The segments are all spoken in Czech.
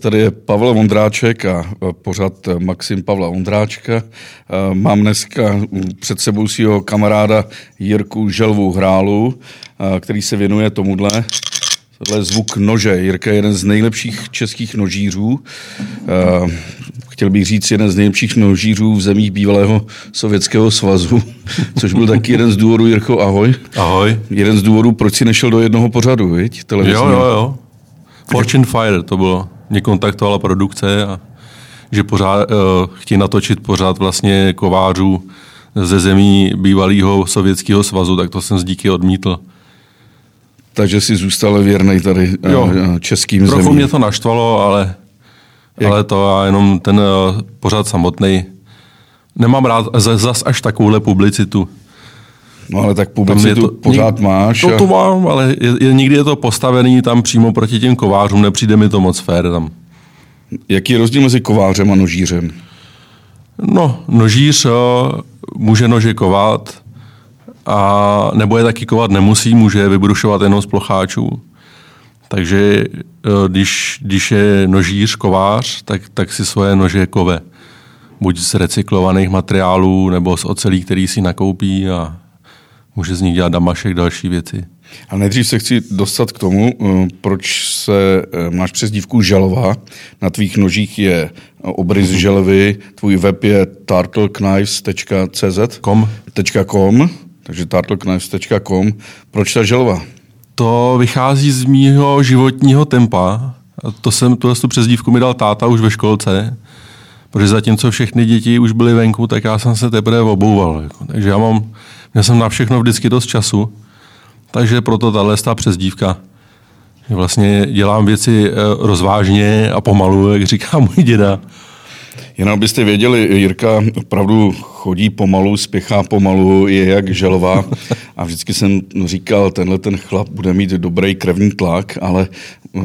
Tady je Pavel Vondráček a pořad Maxim Pavla Vondráčka. Mám dneska před sebou svého kamaráda Jirku Želvu Hrálu, který se věnuje tomuhle. Tohle je zvuk nože. Jirka je jeden z nejlepších českých nožířů. Chtěl bych říct jeden z nejlepších nožířů v zemích bývalého Sovětského svazu, což byl taky jeden z důvodů, Jirko, ahoj. Ahoj. Jeden z důvodů, proč si nešel do jednoho pořadu, viď? Jo, jo, jo. Fortune Fire to bylo. Mě kontaktovala produkce a že pořád, uh, chtějí natočit pořád vlastně kovářů ze zemí bývalého Sovětského svazu, tak to jsem z díky odmítl. Takže si zůstal věrný tady uh, jo. českým Trochu zemím. mě to naštvalo, ale, ale to a jenom ten uh, pořád samotný. Nemám rád zas až takovouhle publicitu. No ale tak publicitu to, pořád nik, máš. To, a... to mám, ale je, je, někdy je to postavený tam přímo proti těm kovářům, nepřijde mi to moc fér tam. Jaký je rozdíl mezi kovářem a nožířem? No, nožíř uh, může nože kovat, a, nebo je taky kovat nemusí, může vybrušovat jenom z plocháčů. Takže uh, když, když je nožíř, kovář, tak, tak si svoje nože kove. Buď z recyklovaných materiálů, nebo z ocelí, který si nakoupí a může z nich dělat damašek, další věci. A nejdřív se chci dostat k tomu, eh, proč se eh, máš přezdívku Želva. Na tvých nožích je obrys želvy, tvůj web je turtleknives.cz Com. .com, takže turtleknives.com. Proč ta želva? To vychází z mýho životního tempa. To jsem, tuhle tu přezdívku mi dal táta už ve školce, protože zatímco všechny děti už byly venku, tak já jsem se teprve obouval. Jako. Takže já mám Měl jsem na všechno vždycky dost času, takže proto tahle ta přezdívka. Vlastně dělám věci eh, rozvážně a pomalu, jak říká můj děda. Jenom abyste věděli, Jirka opravdu chodí pomalu, spěchá pomalu, je jak želva. A vždycky jsem říkal, tenhle ten chlap bude mít dobrý krevní tlak, ale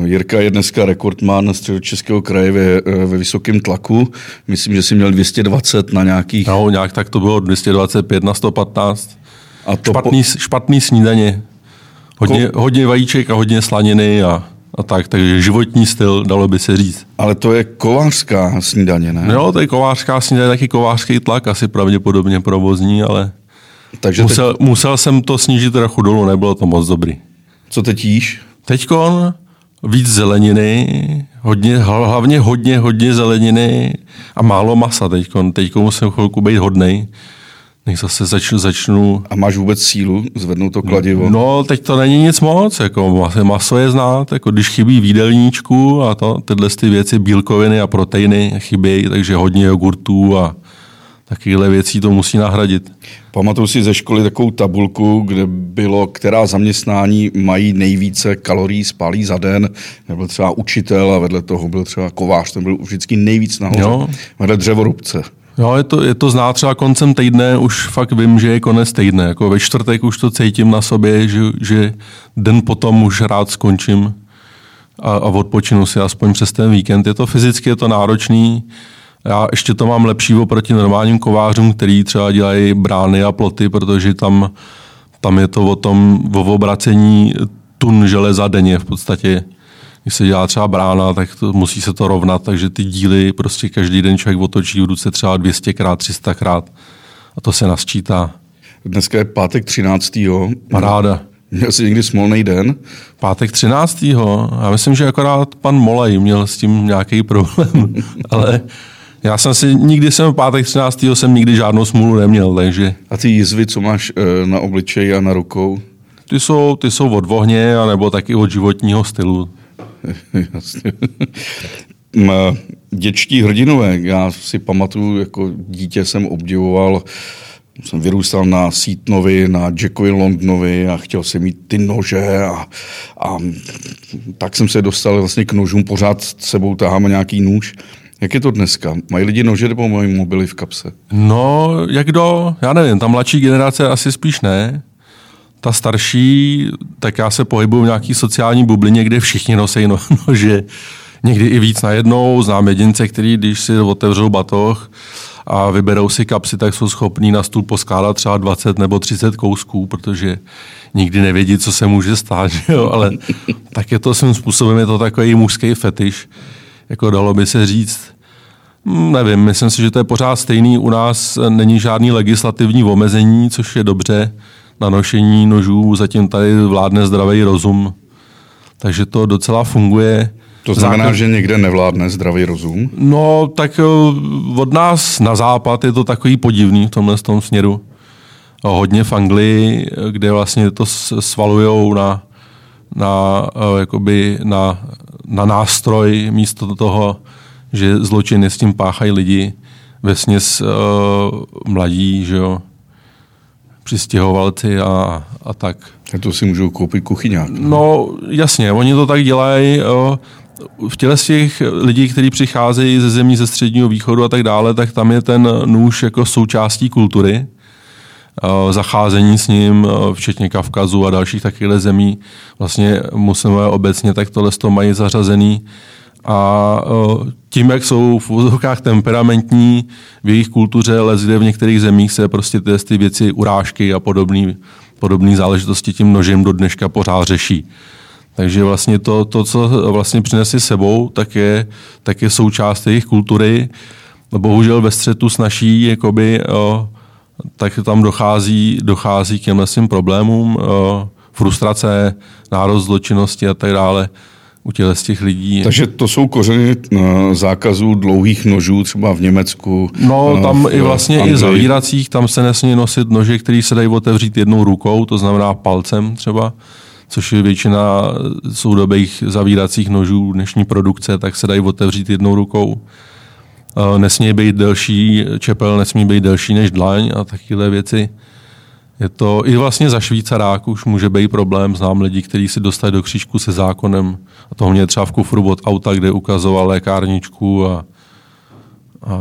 Jirka je dneska rekordman středočeského kraje ve, ve vysokém tlaku. Myslím, že si měl 220 na nějakých... No, nějak tak to bylo 225 na 115. A to špatný, po... špatný snídaně. Hodně, Ko... hodně vajíček a hodně slaniny a a tak, takže životní styl, dalo by se říct. Ale to je kovářská snídaně, ne? No, to je kovářská snídaně, taky kovářský tlak, asi pravděpodobně provozní, ale takže musel, teď... musel jsem to snížit trochu dolů, nebylo to moc dobrý. Co teď jíš? Teďkon víc zeleniny, hodně, hlavně hodně, hodně zeleniny a málo masa teďkon. Teďkon musím chvilku být hodnej než zase začnu, začnu... A máš vůbec sílu zvednout to kladivo? No, teď to není nic moc, jako maso je znát, jako když chybí výdelníčku a to, tyhle ty věci, bílkoviny a proteiny chybějí, takže hodně jogurtů a takovéhle věcí to musí nahradit. Pamatuju si ze školy takovou tabulku, kde bylo, která zaměstnání mají nejvíce kalorií spálí za den. Byl třeba učitel a vedle toho byl třeba kovář, ten byl vždycky nejvíc nahoře. Jo. Vedle dřevorubce. Jo, je to, je to znát třeba koncem týdne, už fakt vím, že je konec týdne. Jako ve čtvrtek už to cítím na sobě, že, že den potom už rád skončím a, a odpočinu si aspoň přes ten víkend. Je to fyzicky, je to náročný. Já ještě to mám lepší oproti normálním kovářům, který třeba dělají brány a ploty, protože tam, tam je to o tom, o obracení tun železa denně v podstatě když se dělá třeba brána, tak to, musí se to rovnat, takže ty díly prostě každý den člověk otočí v ruce třeba 200krát, 300krát a to se nasčítá. Dneska je pátek 13. Paráda. Měl jsi někdy smolný den? Pátek 13. Já myslím, že akorát pan Molej měl s tím nějaký problém, ale já jsem si, nikdy jsem pátek 13. jsem nikdy žádnou smůlu neměl, takže... A ty jizvy, co máš eh, na obličeji a na rukou? Ty jsou, ty jsou od vohně, anebo taky od životního stylu. Jasně. Děčtí hrdinové, já si pamatuju, jako dítě jsem obdivoval jsem vyrůstal na Sítnovi, na Jackovi Longnovi a chtěl jsem mít ty nože a, a tak jsem se dostal vlastně k nožům, pořád s sebou taháme nějaký nůž. Jak je to dneska? Mají lidi nože nebo mají mobily v kapse? No, jak do, já nevím, ta mladší generace asi spíš ne. Ta starší, tak já se pohybuju v nějaký sociální bublině, kde všichni nosí no, nože. Někdy i víc najednou. Znám jedince, který, když si otevřou batoh a vyberou si kapsy, tak jsou schopní na stůl poskládat třeba 20 nebo 30 kousků, protože nikdy nevědí, co se může stát. Že jo? Ale tak je to svým způsobem, je to takový mužský fetiš. jako dalo by se říct, hm, nevím, myslím si, že to je pořád stejný. U nás není žádný legislativní omezení, což je dobře na nošení nožů, zatím tady vládne zdravý rozum, takže to docela funguje. To znamená, Základ... že někde nevládne zdravý rozum? No, tak eh, od nás na západ je to takový podivný v tomhle tom směru. Hodně v Anglii, kde vlastně to svalujou na, na, eh, jakoby na, na nástroj místo toho, že zločiny s tím páchají lidi, ve směs uh, mladí, že jo, přistěhovalci a, a tak. A to si můžou koupit kuchyňák. No jasně, oni to tak dělají. V těle z těch lidí, kteří přicházejí ze zemí ze středního východu a tak dále, tak tam je ten nůž jako součástí kultury. Zacházení s ním, včetně Kavkazu a dalších takových zemí, vlastně muslimové obecně tak tohle to mají zařazený a tím, jak jsou v úzovkách temperamentní v jejich kultuře, lezde v některých zemích se prostě ty, ty věci, urážky a podobné podobné záležitosti tím nožem do dneška pořád řeší. Takže vlastně to, to co vlastně přinesli sebou, tak je, tak je součást jejich kultury. Bohužel ve střetu s naší, jakoby, o, tak tam dochází, dochází k těmhle problémům, o, frustrace, nárost zločinnosti a tak dále u těle z těch lidí. Takže to jsou kořeny eh, zákazů dlouhých nožů třeba v Německu. No, eh, tam v, i vlastně Anglii. i zavíracích, tam se nesmí nosit nože, které se dají otevřít jednou rukou, to znamená palcem třeba, což je většina soudobých zavíracích nožů dnešní produkce, tak se dají otevřít jednou rukou. Eh, nesmí být delší, čepel nesmí být delší než dlaň a takové věci. Je to i vlastně za Švýcarák už může být problém. Znám lidi, kteří si dostali do křížku se zákonem. A to mě třeba v kufru od auta, kde ukazoval lékárničku a, a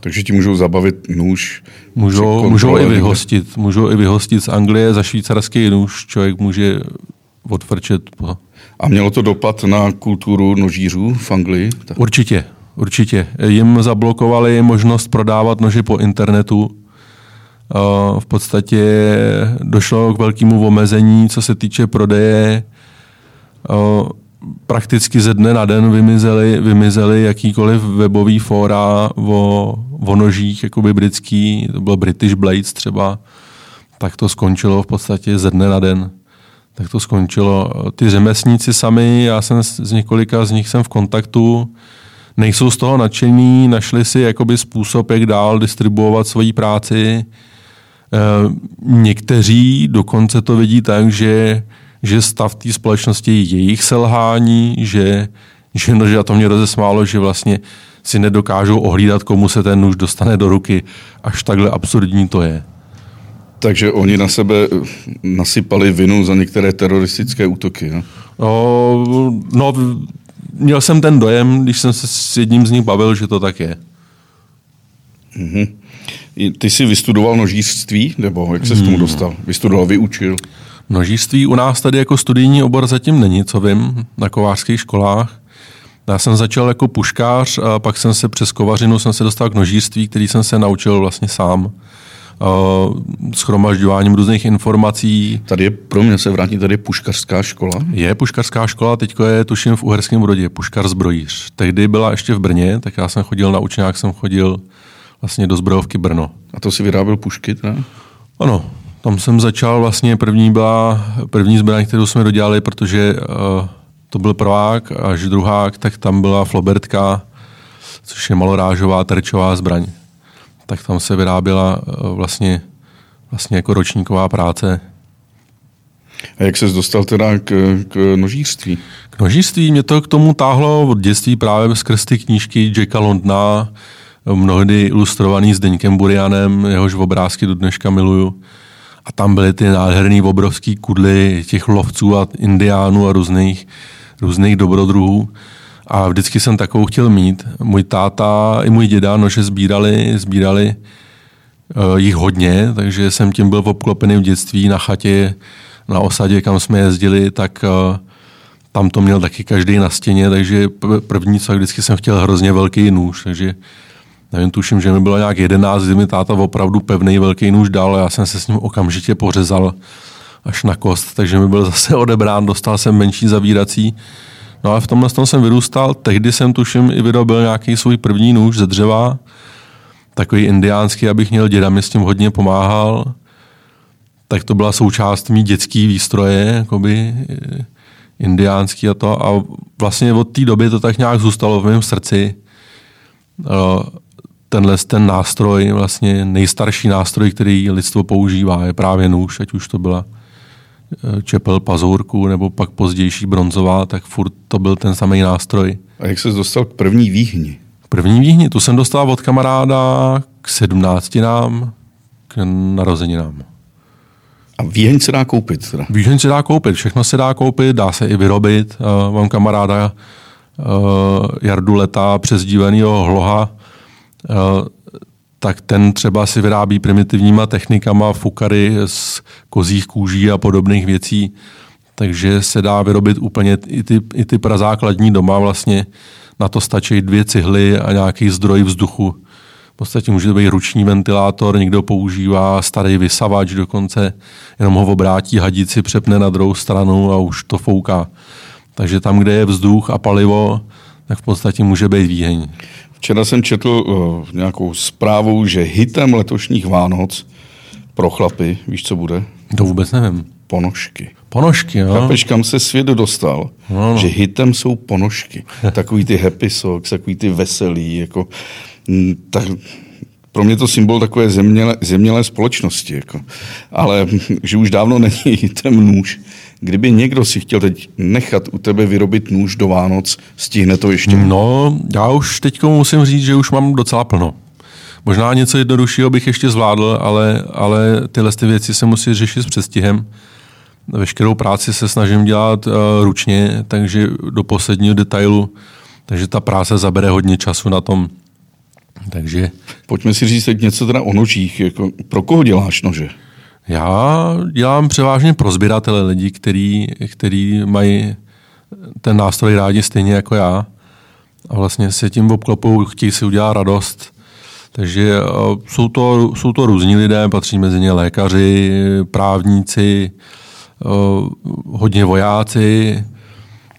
takže ti můžou zabavit nůž. Můžou, můžou i vyhostit. Můžou i vyhostit z Anglie za švýcarský nůž. Člověk může odfrčet. Po... A mělo to dopad na kulturu nožířů v Anglii? Určitě, určitě. Jim zablokovali možnost prodávat nože po internetu v podstatě došlo k velkému omezení, co se týče prodeje. Prakticky ze dne na den vymizely, vymizely jakýkoliv webový fóra o, o nožích, jakoby britský, to byl British Blades třeba, tak to skončilo v podstatě ze dne na den. Tak to skončilo. Ty řemeslníci sami, já jsem z několika z nich jsem v kontaktu, nejsou z toho nadšení, našli si jakoby způsob, jak dál distribuovat svoji práci, někteří dokonce to vidí tak, že, že stav té společnosti je jejich selhání, že, že, no, že a to mě rozesmálo, že vlastně si nedokážou ohlídat, komu se ten nůž dostane do ruky. Až takhle absurdní to je. Takže oni na sebe nasypali vinu za některé teroristické útoky. No? No, no, měl jsem ten dojem, když jsem se s jedním z nich bavil, že to tak je. Mm-hmm. Ty jsi vystudoval nožířství, nebo jak se hmm. k tomu dostal? Vystudoval, vyučil? Nožířství u nás tady jako studijní obor zatím není, co vím, na kovářských školách. Já jsem začal jako puškář a pak jsem se přes kovařinu jsem se dostal k nožířství, který jsem se naučil vlastně sám. Schromažďováním různých informací. Tady je, pro mě se vrátí, tady je puškařská škola? Je puškařská škola, teď je tuším v Uherském Brodě, puškar zbrojíř. Tehdy byla ještě v Brně, tak já jsem chodil na učňák, jsem chodil vlastně do zbrojovky Brno. A to si vyráběl pušky, ne? Ano, tam jsem začal vlastně, první byla první zbraň, kterou jsme dodělali, protože uh, to byl prvák, až druhák, tak tam byla flobertka, což je malorážová terčová zbraň. Tak tam se vyráběla uh, vlastně, vlastně jako ročníková práce. A jak se dostal teda k, k nožířství? K nožířství mě to k tomu táhlo od dětství právě skrz ty knížky Jacka Londna, mnohdy ilustrovaný s Deňkem Burianem, jehož obrázky do dneška miluju. A tam byly ty nádherný obrovský kudly těch lovců a indiánů a různých, různých dobrodruhů. A vždycky jsem takovou chtěl mít. Můj táta i můj děda nože sbírali, sbírali uh, jich hodně, takže jsem tím byl obklopený v dětství na chatě, na osadě, kam jsme jezdili, tak uh, tam to měl taky každý na stěně, takže první, co vždycky jsem chtěl hrozně velký nůž, takže nevím, tuším, že mi bylo nějak jedenáct, kdy mi táta opravdu pevný velký nůž dal já jsem se s ním okamžitě pořezal až na kost, takže mi byl zase odebrán, dostal jsem menší zavírací. No a v tomhle tom jsem vyrůstal, tehdy jsem tuším i vyrobil nějaký svůj první nůž ze dřeva, takový indiánský, abych měl děda, mi s tím hodně pomáhal. Tak to byla součást mý dětský výstroje, jakoby eh, indiánský a to. A vlastně od té doby to tak nějak zůstalo v mém srdci. Eh, tenhle ten nástroj, vlastně nejstarší nástroj, který lidstvo používá, je právě nůž, ať už to byla eh, čepel pazurku nebo pak pozdější bronzová, tak furt to byl ten samý nástroj. A jak se dostal k první výhni? První výhni, tu jsem dostal od kamaráda k sedmnáctinám, k narozeninám. A výheň se dá koupit teda? Výheň se dá koupit, všechno se dá koupit, dá se i vyrobit. Uh, mám kamaráda uh, Jardu Leta, přezdívenýho Hloha, tak ten třeba si vyrábí primitivníma technikama fukary z kozích kůží a podobných věcí, takže se dá vyrobit úplně i ty, i ty prazákladní doma vlastně. Na to stačí dvě cihly a nějaký zdroj vzduchu. V podstatě může to být ruční ventilátor, někdo používá starý vysavač dokonce, jenom ho obrátí hadici, přepne na druhou stranu a už to fouká. Takže tam, kde je vzduch a palivo, tak v podstatě může být výheň. Včera jsem četl uh, nějakou zprávu, že hitem letošních Vánoc pro chlapy, víš, co bude? To vůbec nevím. Ponožky. Ponožky, jo. Chápeš, kam se svět dostal? No, no. Že hitem jsou ponožky. Takový ty happy socks, takový ty veselý, jako... mm, Tak, pro mě to symbol takové zemělé, zemělé společnosti. Jako. Ale že už dávno není hitem nůž. Kdyby někdo si chtěl teď nechat u tebe vyrobit nůž do Vánoc, stihne to ještě? No, já už teď musím říct, že už mám docela plno. Možná něco jednoduššího bych ještě zvládl, ale, ale tyhle ty věci se musí řešit s předstihem. Veškerou práci se snažím dělat uh, ručně, takže do posledního detailu, takže ta práce zabere hodně času na tom. Takže Pojďme si říct teď něco teda o nožích. Jako, pro koho děláš nože? Já dělám převážně pro sběratele lidí, který, který mají ten nástroj rádi stejně jako já a vlastně se tím obklopou, chtějí si udělat radost. Takže eh, jsou to, jsou to různí lidé, patří mezi ně lékaři, právníci, eh, hodně vojáci,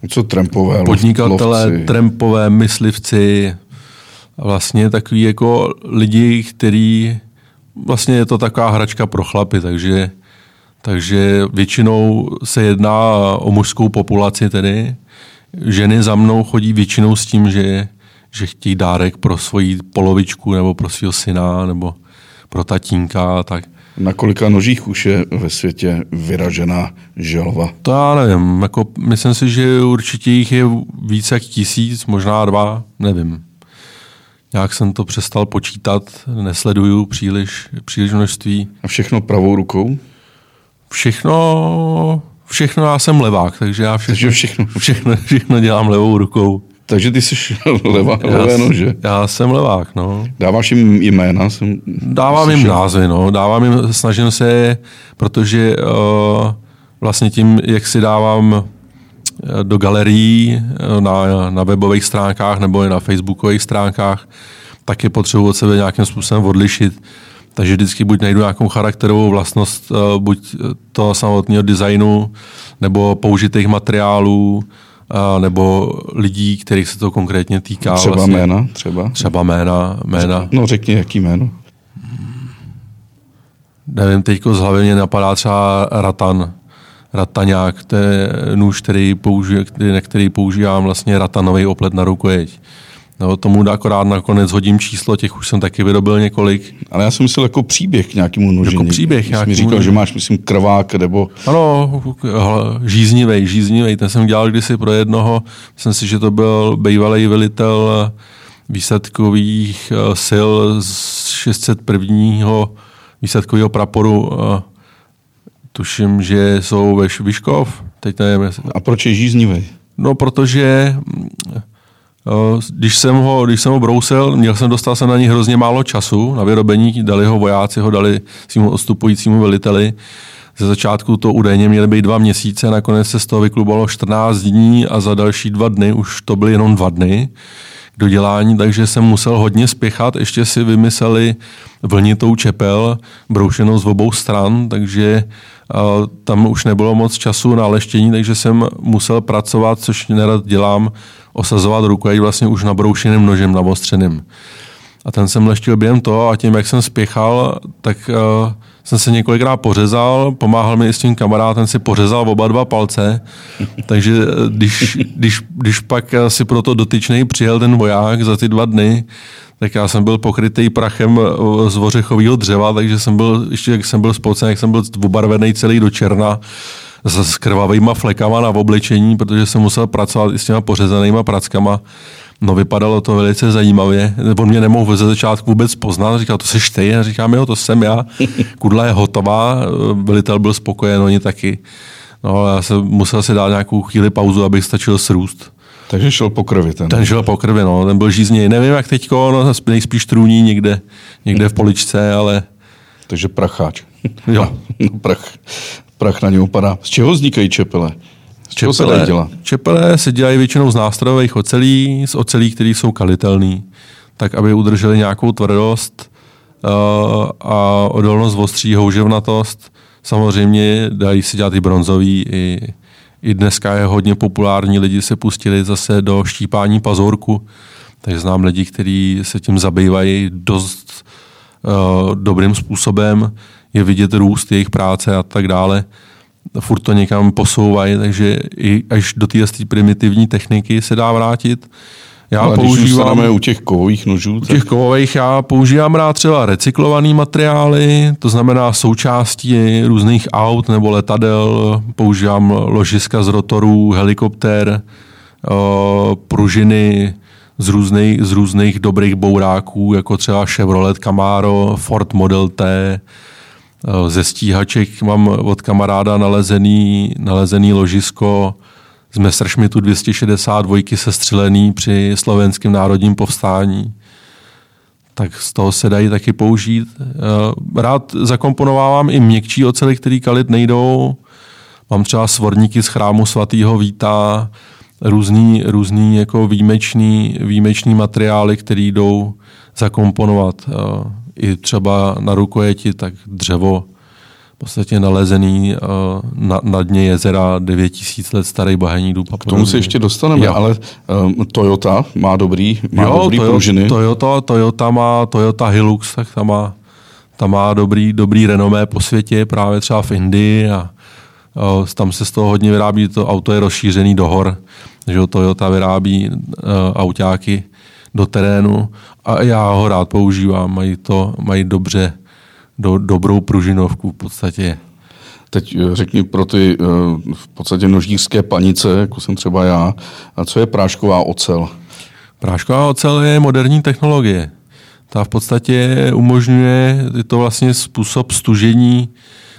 Co trampové, podnikatele, lovci? trampové, myslivci, a vlastně takový jako lidi, který vlastně je to taková hračka pro chlapy, takže, takže většinou se jedná o mužskou populaci tedy. Ženy za mnou chodí většinou s tím, že, že chtějí dárek pro svoji polovičku nebo pro svého syna nebo pro tatínka a tak. Na kolika nožích už je ve světě vyražená želva? To já nevím, jako myslím si, že určitě jich je více jak tisíc, možná dva, nevím. Nějak jsem to přestal počítat, nesleduju příliš, příliš množství. A všechno pravou rukou? Všechno, všechno já jsem levák, takže já všechno, Takže všechno. všechno, všechno dělám levou rukou. Takže ty jsi levá, Já, levé nože. já jsem levák, no. Dáváš jim jména? Jsem, Dávám jim názvy, no. Dávám jim, snažím se, protože uh, vlastně tím, jak si dávám do galerií eh, na, na webových stránkách nebo i na facebookových stránkách, tak je potřebuji od sebe nějakým způsobem odlišit. Takže vždycky buď najdu nějakou charakterovou vlastnost, eh, buď toho samotného designu, nebo použitých materiálů, a nebo lidí, kterých se to konkrétně týká. Třeba vlastně. jména? Třeba? Třeba jména, jména. No řekni, jaký jméno. Nevím, teďko z hlavy mě napadá třeba ratan. Rataňák, to je nůž, který, použije, který, na který používám vlastně ratanový oplet na rukojeť. No, tomu akorát nakonec hodím číslo, těch už jsem taky vyrobil několik. Ale já jsem myslel jako příběh k nějakému noži. Jako příběh Jsi mi nějakému říkal, noži. že máš, myslím, krvák nebo... Ano, žíznivej, žíznivej. Ten jsem dělal kdysi pro jednoho, myslím si, že to byl bývalý velitel výsadkových eh, sil z 601. výsadkového praporu. Tuším, že jsou ve Šviškov. Teď nevím, A proč je žíznivý? No, protože mm, eh, když jsem ho, když jsem ho brousil, měl jsem, dostal jsem na ní hrozně málo času na vyrobení, dali ho vojáci, ho dali svým odstupujícímu veliteli. Ze začátku to údajně měly být dva měsíce, nakonec se z toho vyklubalo 14 dní a za další dva dny už to byly jenom dva dny k dodělání, takže jsem musel hodně spěchat. Ještě si vymysleli vlnitou čepel, broušenou z obou stran, takže tam už nebylo moc času na leštění, takže jsem musel pracovat, což nerad dělám, osazovat rukají vlastně už nabroušeným nožem, navostřeným. A ten jsem leštil během toho a tím, jak jsem spěchal, tak uh, jsem se několikrát pořezal, pomáhal mi i s tím kamarád, ten si pořezal oba dva palce, takže eh, když, když, když pak si pro to dotyčný přijel ten voják za ty dva dny, tak já jsem byl pokrytý prachem eh, z ořechového dřeva, takže jsem byl, ještě jak jsem byl spolcen, jak jsem byl obarvený celý do černa, s krvavýma flekama na obličení, protože jsem musel pracovat i s těma pořezanýma prackama. No vypadalo to velice zajímavě. On mě nemohl ze začátku vůbec poznat. Říkal, to jsi ty? A říkám, jo, to jsem já. Kudla je hotová. Velitel byl spokojen, oni taky. No, já jsem musel si dát nějakou chvíli pauzu, abych stačil srůst. Takže šel po krvi ten. Ten šel po krvi, no. Ten byl žízněj. Nevím, jak teďko, no, nejspíš trůní někde, někde v poličce, ale... Takže pracháč. Jo. No, prach, prach na něj upadá. Z čeho vznikají čepele? Z čeho čepele, se dají dělat? Čepele se dělají většinou z nástrojových ocelí, z ocelí, které jsou kalitelné, tak aby udrželi nějakou tvrdost uh, a odolnost ostří, houževnatost. Samozřejmě dají se dělat i bronzový, i, i dneska je hodně populární, lidi se pustili zase do štípání pazorku, takže znám lidi, kteří se tím zabývají dost uh, dobrým způsobem, je vidět růst jejich práce a tak dále. Furt to někam posouvají, takže i až do té primitivní techniky se dá vrátit. Já Ale používám, když u těch kovových nožů. U těch tak... kovových já používám rád třeba recyklované materiály, to znamená součástí různých aut nebo letadel. Používám ložiska z rotorů, helikoptér, pružiny z různých, z různých dobrých bouráků, jako třeba Chevrolet Camaro, Ford Model T, ze stíhaček mám od kamaráda nalezený, nalezený ložisko z Messerschmittu 262 sestřelený při slovenském národním povstání. Tak z toho se dají taky použít. Eh, rád zakomponovávám i měkčí ocely, které kalit nejdou. Mám třeba svorníky z chrámu svatého Víta, různý, různý jako výjimečný, výjimečný materiály, které jdou zakomponovat. Eh, I třeba na rukojeti, tak dřevo podstatě nalezený uh, na, na dně jezera 9000 let starý bahenní dub. A k tomu se ještě dostaneme, jo. ale um, Toyota má dobrý, má jo, dobrý Toyota, pružiny. Toyota, Toyota má Toyota Hilux, tak ta má, ta má dobrý, dobrý renomé po světě, právě třeba v Indii a uh, tam se z toho hodně vyrábí, to auto je rozšířený do hor, že Toyota vyrábí uh, autáky do terénu a já ho rád používám, mají to, mají dobře do, dobrou pružinovku v podstatě. Teď eh, řekni pro ty eh, v podstatě nožnířské panice, jako jsem třeba já, a co je prášková ocel? Prášková ocel je moderní technologie. Ta v podstatě umožňuje, je to vlastně způsob stužení,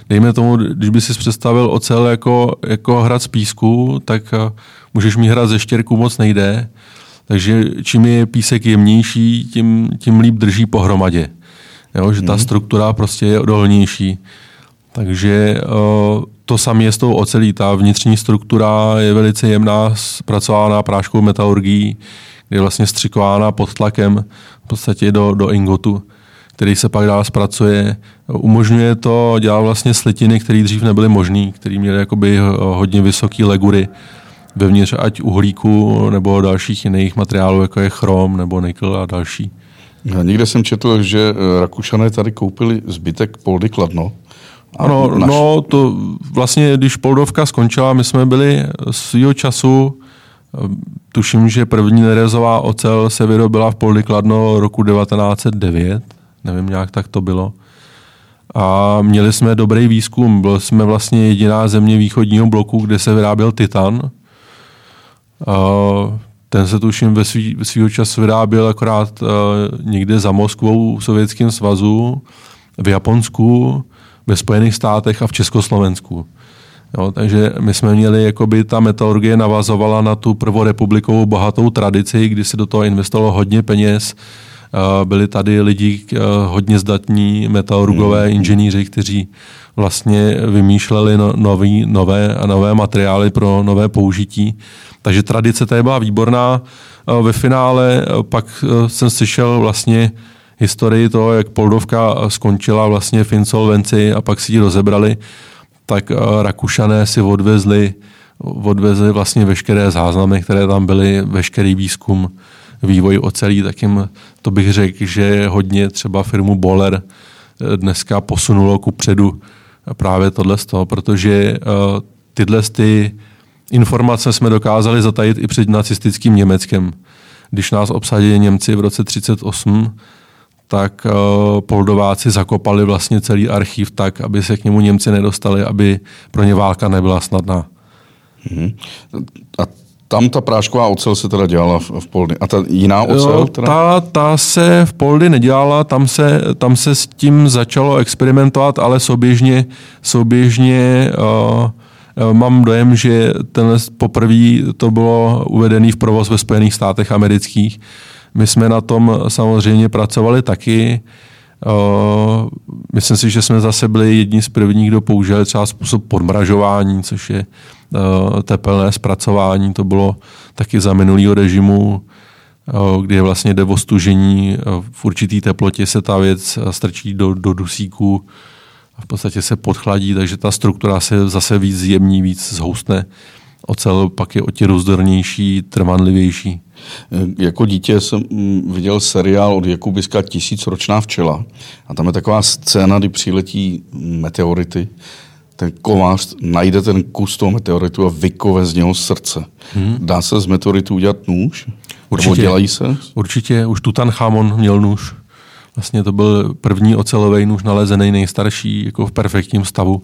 dejme tomu, když by si představil ocel jako, jako hrad z písku, tak eh, můžeš mít hrad ze štěrku, moc nejde. Takže čím je písek jemnější, tím, tím líp drží pohromadě jo, že ta hmm. struktura prostě je odolnější. Takže to samé je s tou ocelí. Ta vnitřní struktura je velice jemná, zpracována práškou metalurgií, kde je vlastně střikována pod tlakem v podstatě do, do ingotu, který se pak dál zpracuje. Umožňuje to dělat vlastně slitiny, které dřív nebyly možné, které měly jakoby hodně vysoké legury vevnitř ať uhlíku nebo dalších jiných materiálů, jako je chrom nebo nikl a další. Někde jsem četl, že eh, Rakušané tady koupili zbytek Poldy Kladno. Ano, naš... no to vlastně, když Poldovka skončila, my jsme byli svýho času, eh, tuším, že první nerezová ocel se vyrobila v Poldy Kladno roku 1909, nevím, nějak tak to bylo. A měli jsme dobrý výzkum, byli jsme vlastně jediná země východního bloku, kde se vyráběl titan. Ten se tuším ve svý, svýho času vyráběl akorát uh, někde za Moskvou v Sovětském svazu, v Japonsku, ve Spojených státech a v Československu. Jo, takže my jsme měli, jakoby ta metalurgie navazovala na tu prvorepublikovou bohatou tradici, kdy se do toho investovalo hodně peněz. Byli tady lidi hodně zdatní, metalurgové, hmm. inženýři, kteří vlastně vymýšleli no, nový, nové a nové materiály pro nové použití. Takže tradice té byla výborná. Eh, ve finále eh, pak eh, jsem slyšel vlastně historii toho, jak Poldovka skončila vlastně v insolvenci a pak si ji rozebrali. tak Rakušané si odvezli, odvezli vlastně veškeré záznamy, které tam byly, veškerý výzkum, vývoj ocelí, tak jim to bych řekl, že hodně třeba firmu Boller dneska posunulo ku předu právě tohle z toho, protože tyhle ty informace jsme dokázali zatajit i před nacistickým Německem. Když nás obsadili Němci v roce 1938, tak uh, Poldováci zakopali vlastně celý archiv tak, aby se k němu Němci nedostali, aby pro ně válka nebyla snadná. Hmm. A tam ta prášková ocel se teda dělala v, v Poldy. A ta jiná ocel? Teda? Ta, ta se v Poldy nedělala, tam se, tam se s tím začalo experimentovat, ale souběžně, souběžně uh, Mám dojem, že tenhle poprvé to bylo uvedený v provoz ve Spojených státech amerických. My jsme na tom samozřejmě pracovali taky. Myslím si, že jsme zase byli jedni z prvních, kdo použili třeba způsob podmražování, což je tepelné zpracování. To bylo taky za minulého režimu, kdy vlastně jde o stužení. V určitý teplotě se ta věc strčí do, do dusíku v podstatě se podchladí, takže ta struktura se zase víc zjemní, víc zhoustne. Ocel pak je o tě rozdornější, trvanlivější. E, jako dítě jsem mm, viděl seriál od Jakubiska Tisícročná včela a tam je taková scéna, kdy přiletí meteority, ten kovář najde ten kus toho meteoritu a vykove z něho srdce. Hmm. Dá se z meteoritu udělat nůž? Určitě. Nebo dělají se? Určitě. Už Tutanchamon měl nůž. Vlastně to byl první ocelový nůž nalezený nejstarší, jako v perfektním stavu.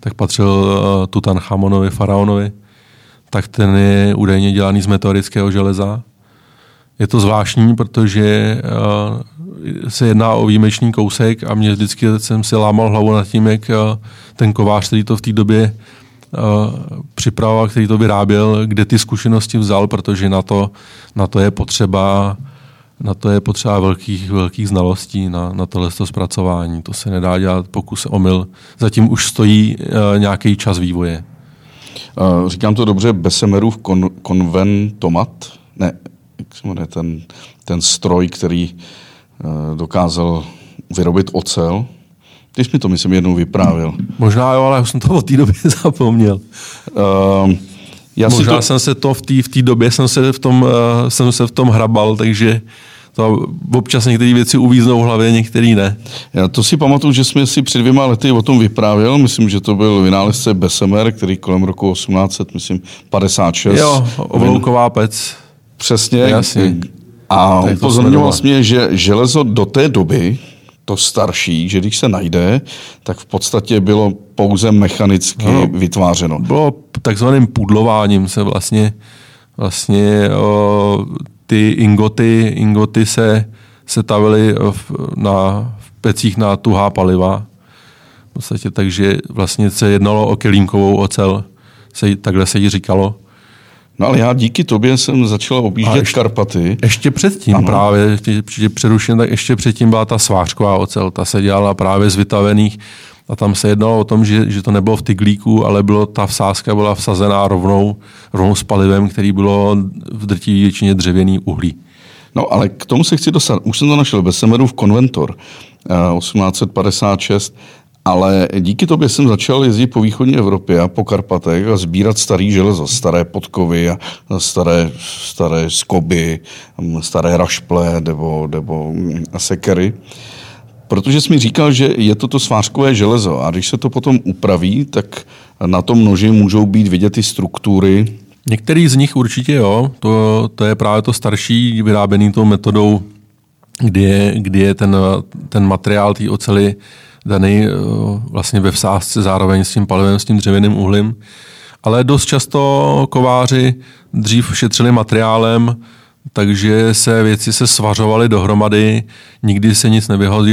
Tak patřil uh, Tutanchamonovi, faraonovi. Tak ten je údajně dělaný z meteorického železa. Je to zvláštní, protože uh, se jedná o výjimečný kousek a mě vždycky jsem si lámal hlavu nad tím, jak uh, ten kovář, který to v té době uh, připravoval, který to vyráběl, kde ty zkušenosti vzal, protože na to, na to je potřeba na to je potřeba velkých, velkých znalostí na, na tohle zpracování. To se nedá dělat pokus omyl. Zatím už stojí uh, nějaký čas vývoje. Uh, říkám to dobře, Besemerův kon, konventomat, ne, jak se jmenuje, ten, ten stroj, který uh, dokázal vyrobit ocel, ty jsi mi to, myslím, jednou vyprávěl. Možná jo, ale já jsem to od té doby zapomněl. Uh, já Možná to... jsem se to v té v době jsem se v tom, uh, jsem se v tom hrabal, takže to občas některé věci uvíznou v hlavě, některé ne. Já to si pamatuju, že jsme si před dvěma lety o tom vyprávěl. Myslím, že to byl vynálezce Bessemer, který kolem roku 1800, myslím, 56. Jo, ovlouková pec. Přesně. Jasně. A upozorňoval mě, že železo do té doby, to starší, že když se najde, tak v podstatě bylo pouze mechanicky no, vytvářeno. Bylo takzvaným pudlováním se vlastně, vlastně o, ty ingoty, ingoty se, se tavily v, na, v pecích na tuhá paliva. V podstatě takže vlastně se jednalo o kelímkovou ocel, se, takhle se jí říkalo. No ale já díky tobě jsem začal objíždět ještě, Karpaty. Ještě předtím ano. právě, že přerušen, tak ještě předtím byla ta svářková ocel. Ta se dělala právě z vytavených a tam se jednalo o tom, že, že to nebylo v tyglíku, ale bylo, ta vsázka byla vsazená rovnou, rovnou s palivem, který bylo v drtivé většině dřevěný uhlí. No ale k tomu se chci dostat. Už jsem to našel, Besemerův konventor, 1856, eh, ale díky tobě jsem začal jezdit po východní Evropě a po Karpatech a sbírat starý železo, staré podkovy a staré, staré skoby, staré rašple nebo, nebo sekery. Protože jsi mi říkal, že je to to svářkové železo a když se to potom upraví, tak na tom noži můžou být vidět ty struktury. Některý z nich určitě jo, to, to je právě to starší vyráběný tou metodou, kdy je, kdy je ten, ten materiál té ocely daný eh, vlastně ve vsázce zároveň s tím palivem, s tím dřevěným uhlím. Ale dost často kováři dřív šetřili materiálem, takže se věci se svařovaly dohromady, nikdy se nic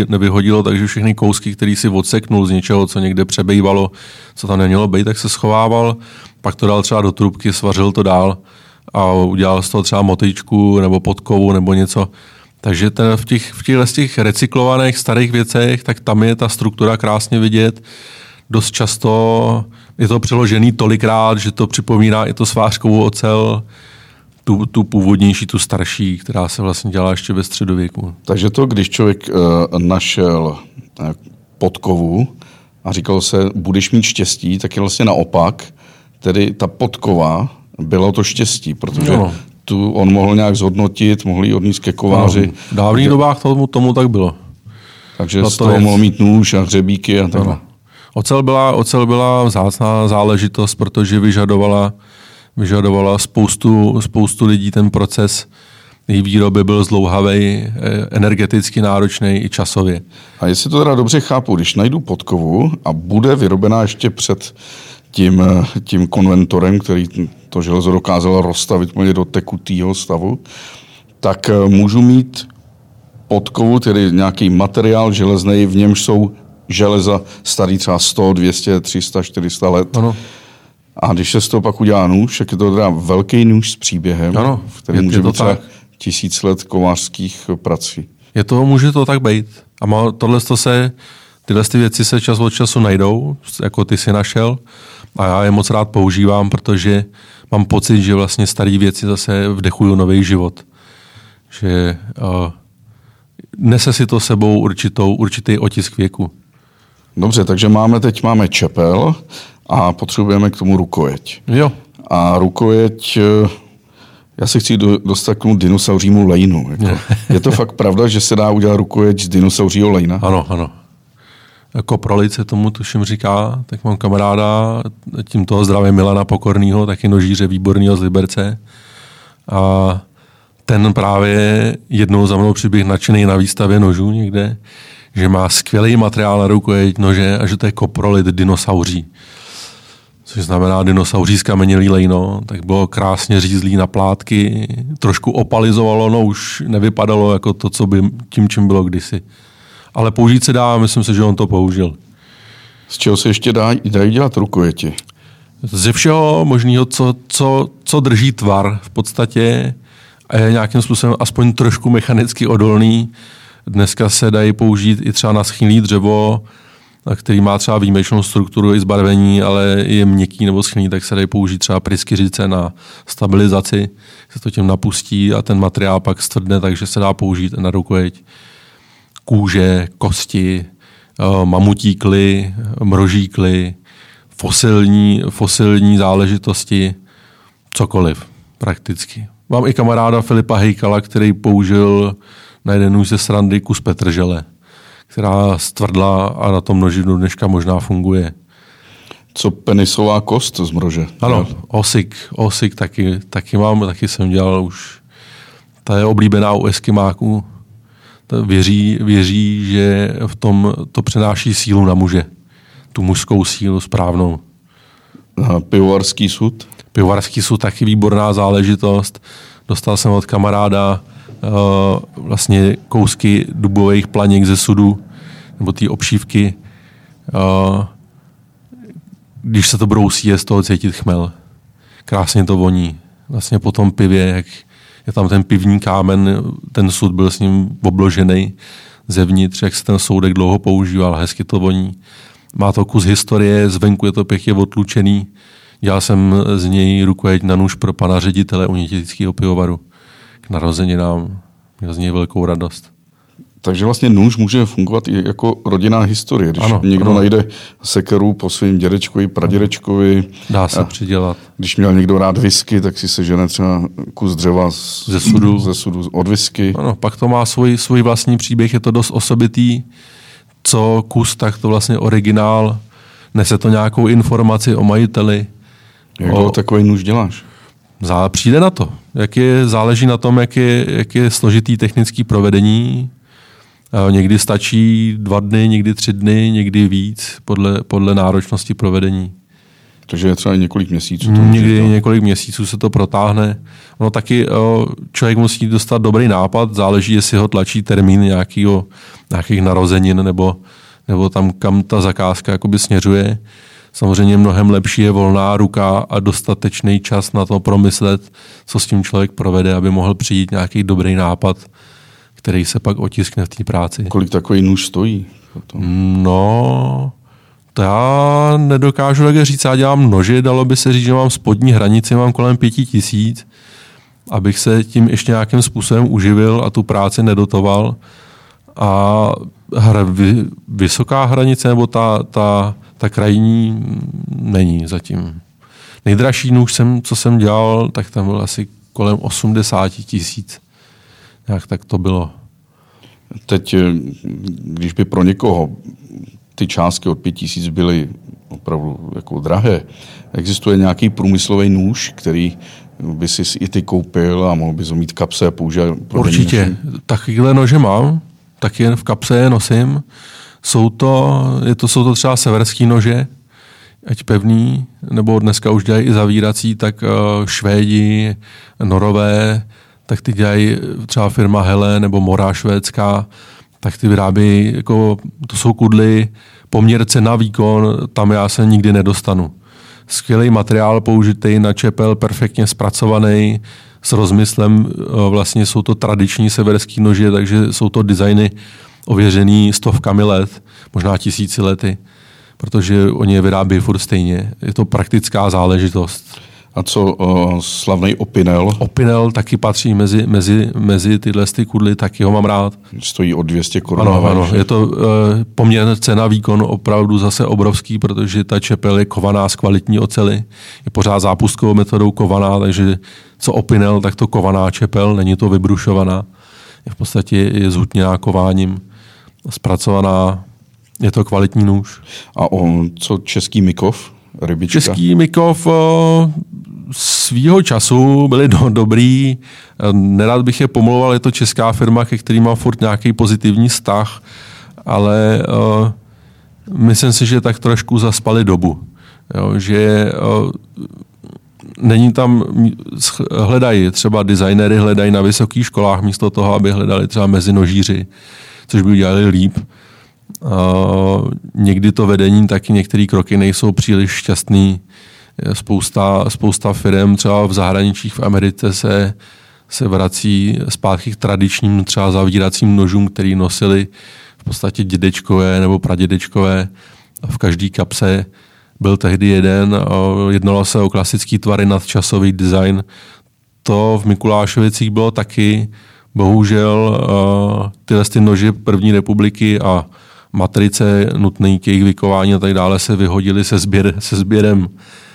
nevyhodilo, takže všechny kousky, které si odseknul z něčeho, co někde přebývalo, co tam nemělo být, tak se schovával, pak to dal třeba do trubky, svařil to dál a udělal z toho třeba motičku nebo podkovu nebo něco. Takže ten, v, těch, v těchto těch recyklovaných starých věcech, tak tam je ta struktura krásně vidět. Dost často je to přeložený tolikrát, že to připomíná i to svářkovou ocel, tu, tu původnější, tu starší, která se vlastně dělá ještě ve středověku. Takže to, když člověk uh, našel uh, podkovu a říkalo se, budeš mít štěstí, tak je vlastně naopak, tedy ta podkova bylo to štěstí, protože no. tu on mohl nějak zhodnotit, mohl ji odníst ke kováři. No, v dávných dobách tomu, tomu tak bylo. Takže z toho mohl mít nůž a hřebíky a tak. Ocel byla, ocel byla vzácná záležitost, protože vyžadovala, vyžadovala spoustu, spoustu lidí ten proces její výroby byl zdlouhavý, eh, energeticky náročný i časově. A jestli to teda dobře chápu, když najdu podkovu a bude vyrobená ještě před tím, eh, tím konventorem, který to železo dokázal rozstavit do tekutého stavu, tak eh, můžu mít podkovu, tedy nějaký materiál železný, v němž jsou železa starý třeba 100, 200, 300, 400 let. Ano. A když se z toho pak udělá nůž, tak je to teda velký nůž s příběhem, ano, který je, může je to být tak. tisíc let kovářských prací. Je to, může to tak být. A má, tohle to se, tyhle ty věci se čas od času najdou, jako ty si našel. A já je moc rád používám, protože mám pocit, že vlastně staré věci zase vdechují nový život. Že uh, nese si to sebou určitou, určitý otisk věku. Dobře, takže máme teď máme čepel a potřebujeme k tomu rukojeť. Jo. A rukojeť, eh, já se chci dostat k tomu dinosauřímu lejnu. Jako. Je to fakt pravda, že se dá udělat rukojeť z dinosauřího lejna? Ano, ano. Jako prolice tomu tuším říká, tak mám kamaráda, tím toho zdravě Milana Pokornýho, taky nožíře výborného z Liberce. A ten právě jednou za mnou přiběh nadšený na výstavě nožů někde, že má skvělý materiál na rukojeť nože a že to je koprolit dinosauří. Což znamená dinosauří skamenělý lejno, tak bylo krásně řízlý na plátky, trošku opalizovalo, no už nevypadalo jako to, co by tím, čím bylo kdysi. Ale použít se dá, myslím si, že on to použil. Z čeho se ještě dá, dají dělat rukojeti? Ze všeho možného, co, co, co drží tvar v podstatě a je nějakým způsobem aspoň trošku mechanicky odolný. Dneska se dají použít i třeba na schylý dřevo, který má třeba výjimečnou strukturu i zbarvení, ale je měkký nebo schylý, tak se dají použít třeba pryskyřice na stabilizaci, se to tím napustí a ten materiál pak stvrdne, takže se dá použít na rukojeť kůže, kosti, eh, mamutíkly, mrožíkly, fosilní, fosilní záležitosti, cokoliv prakticky. Mám i kamaráda Filipa Hejkala, který použil na jeden nůž ze srandy kus petržele, která stvrdla a na tom noži do dneška možná funguje. Co penisová kost z mrože? Ano, osik, osik taky, taky mám, taky jsem dělal už. Ta je oblíbená u eskimáků. Ta věří, věří, že v tom to přenáší sílu na muže. Tu mužskou sílu správnou. A pivovarský sud? Pivovarský sud taky výborná záležitost. Dostal jsem od kamaráda vlastně kousky dubových planěk ze sudu, nebo té obšívky. Uh, když se to brousí, je z toho cítit chmel. Krásně to voní. Vlastně po tom pivě, jak je tam ten pivní kámen, ten sud byl s ním obložený zevnitř, jak se ten soudek dlouho používal, hezky to voní. Má to kus historie, zvenku je to pěkně odlučený. Dělal jsem z něj rukojeť na nůž pro pana ředitele Unitětického pivovaru narozeninám. Měl z něj velkou radost. Takže vlastně nůž může fungovat i jako rodinná historie. Když ano, někdo ano. najde sekeru po svým dědečkovi, pradědečkovi. Dá se přidělat. Když měl někdo rád whisky, tak si se žene třeba kus dřeva z, ze, sudu. ze sudu od whisky. Ano, pak to má svůj, svůj vlastní příběh, je to dost osobitý. Co kus, tak to vlastně originál. Nese to nějakou informaci o majiteli. Jak o... takový nůž děláš? Zá, přijde na to. Jak je, záleží na tom, jak je, jak je složitý technický provedení. Někdy stačí dva dny, někdy tři dny, někdy víc, podle, podle náročnosti provedení. Takže je třeba několik měsíců. To někdy to... několik měsíců se to protáhne. Ono taky člověk musí dostat dobrý nápad, záleží, jestli ho tlačí termín nějakýho, nějakých narozenin nebo, nebo tam, kam ta zakázka jakoby směřuje. Samozřejmě mnohem lepší je volná ruka a dostatečný čas na to promyslet, co s tím člověk provede, aby mohl přijít nějaký dobrý nápad, který se pak otiskne v té práci. Kolik takový nůž stojí? No, to já nedokážu také říct, já dělám nože, dalo by se říct, že mám spodní hranici, mám kolem pěti tisíc, abych se tím ještě nějakým způsobem uživil a tu práci nedotoval. A hra, vy, vysoká hranice nebo ta, ta, ta krajní není zatím. Nejdražší nůž, jsem, co jsem dělal, tak tam byl asi kolem 80 tisíc. Jak tak to bylo. Teď, eh, když by pro někoho ty částky od 5 tisíc byly opravdu jako drahé, existuje nějaký průmyslový nůž, který by si i ty koupil a mohl bys ho mít kapse a používat? Určitě. Takovýhle nože mám, tak je v kapse je nosím. Jsou to, je to, jsou to třeba severský nože, ať pevný, nebo dneska už dělají i zavírací, tak uh, Švédi, Norové, tak ty dělají třeba firma Hele nebo Mora švédská, tak ty vyrábí, jako, to jsou kudly, poměr cena výkon, tam já se nikdy nedostanu. Skvělý materiál použitý na čepel, perfektně zpracovaný, s rozmyslem, eh, vlastně jsou to tradiční severský nože, takže jsou to designy ověřený stovkami let, možná tisíci lety, protože oni je vyrábí furt stejně. Je to praktická záležitost. A co uh, slavný Opinel? Opinel taky patří mezi, mezi, mezi tyhle ty kudly, taky ho mám rád. Stojí o 200 korun. Ano, ano, je to uh, poměrně cena výkon opravdu zase obrovský, protože ta čepel je kovaná z kvalitní ocely, je pořád zápustkovou metodou kovaná, takže co Opinel, tak to kovaná čepel, není to vybrušovaná. Je v podstatě je zhutněná kováním, zpracovaná, je to kvalitní nůž. A on, co český Mikov? Rybička? Český Mikov svýho času byli do, dobrý. Nerad bych je pomlouval, je to česká firma, ke který má furt nějaký pozitivní vztah, ale uh, myslím si, že tak trošku zaspali dobu. Jo, že uh, není tam, hledají třeba designery, hledají na vysokých školách místo toho, aby hledali třeba mezi nožíři, což by udělali líp. Uh, někdy to vedení taky některé kroky nejsou příliš šťastný. Spousta, spousta firm třeba v zahraničích v Americe se, se vrací zpátky k tradičním třeba zavíracím nožům, který nosili v podstatě dědečkové nebo pradědečkové. V každé kapse byl tehdy jeden. Jednalo se o klasický tvary nadčasový design. To v Mikulášovicích bylo taky. Bohužel tyhle ty nože první republiky a matrice nutné k jejich vykování a tak dále se vyhodily se, sběr, se sběrem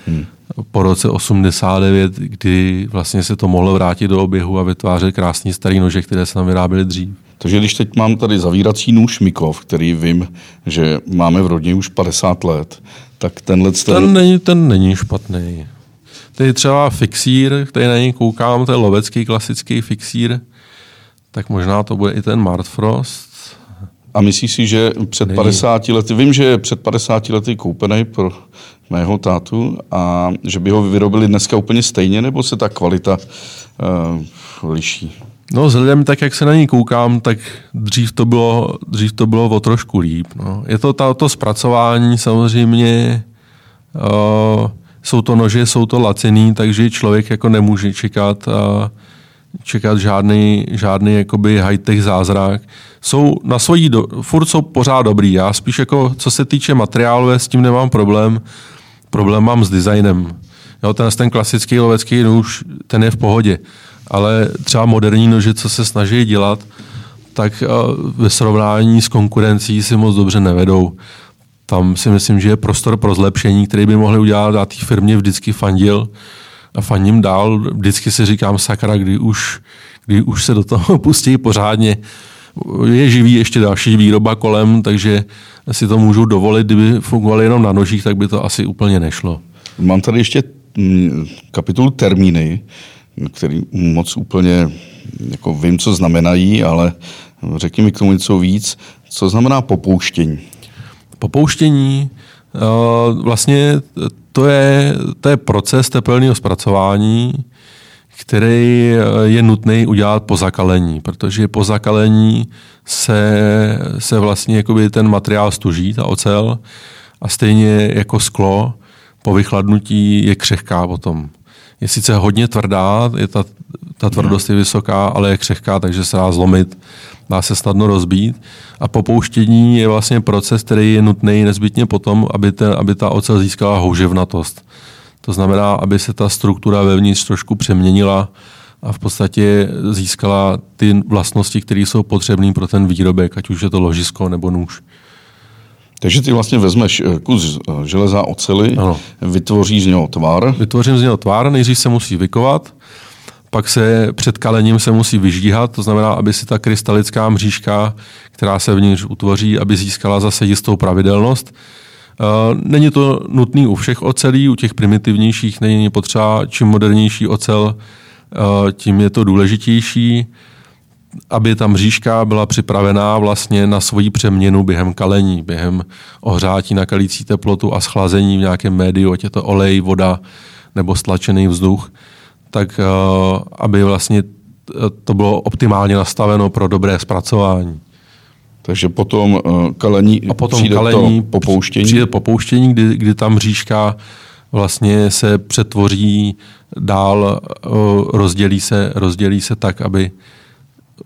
hmm. po roce 89, kdy vlastně se to mohlo vrátit do oběhu a vytvářet krásný starý nože, které se tam vyráběly dřív. Takže když teď mám tady zavírací nůž Mikov, který vím, že máme v rodině už 50 let, tak tenhle... Ten, ten, není, ten není špatný. To je třeba fixír, který na něj koukám, to je lovecký klasický fixír, tak možná to bude i ten Martfrost. A myslíš si, že před Není. 50 lety, vím, že je před 50 lety koupený pro mého tátu a že by ho vyrobili dneska úplně stejně, nebo se ta kvalita uh, liší? No vzhledem tak, jak se na ní koukám, tak dřív to bylo, dřív to bylo o trošku líp. No. Je to ta, to zpracování samozřejmě, uh, jsou to nože, jsou to lacený, takže člověk jako nemůže čekat uh, čekat žádný, žádný jakoby high-tech zázrak. Jsou na svojí, do, furt jsou pořád dobrý. Já spíš jako, co se týče materiálu, s tím nemám problém. Problém mám s designem. Jo, ten, ten klasický lovecký nůž, ten je v pohodě. Ale třeba moderní nože, co se snaží dělat, tak ve srovnání s konkurencí si moc dobře nevedou. Tam si myslím, že je prostor pro zlepšení, který by mohli udělat a té firmě vždycky fandil a faním dál. Vždycky si říkám, sakra, kdy už, kdy už se do toho pustí pořádně. Je živý ještě další výroba kolem, takže si to můžu dovolit. Kdyby fungovaly jenom na nožích, tak by to asi úplně nešlo. Mám tady ještě mm, kapitolu termíny, který moc úplně jako vím, co znamenají, ale řekni mi k tomu něco víc. Co znamená popouštění? Popouštění vlastně to je, to je proces tepelného zpracování, který je nutný udělat po zakalení, protože po zakalení se, se vlastně jakoby ten materiál stuží, ta ocel, a stejně jako sklo po vychladnutí je křehká potom. Je sice hodně tvrdá, je ta, ta tvrdost je vysoká, ale je křehká, takže se dá zlomit dá se snadno rozbít. A popouštění je vlastně proces, který je nutný nezbytně potom, aby, ten, aby ta ocel získala houževnatost. To znamená, aby se ta struktura vevnitř trošku přeměnila a v podstatě získala ty vlastnosti, které jsou potřebné pro ten výrobek, ať už je to ložisko nebo nůž. Takže ty vlastně vezmeš eh, kus eh, železa, ocely, ano. vytvoříš z něho tvar. Vytvořím z něho tvar, nejdřív se musí vykovat, pak se před kalením se musí vyždíhat, to znamená, aby si ta krystalická mřížka, která se vnitř utvoří, aby získala zase jistou pravidelnost. Eh, není to nutný u všech ocelí, u těch primitivnějších není potřeba, čím modernější ocel, tím je to důležitější aby ta mřížka byla připravená vlastně na svoji přeměnu během kalení, během ohřátí na kalící teplotu a schlazení v nějakém médiu, ať je to olej, voda nebo stlačený vzduch, tak uh, aby vlastně to bylo optimálně nastaveno pro dobré zpracování. Takže potom uh, kalení, a potom přijde kalení, to popouštění? Přijde popouštění, kdy, kdy ta mřížka vlastně se přetvoří dál, uh, rozdělí se, rozdělí se tak, aby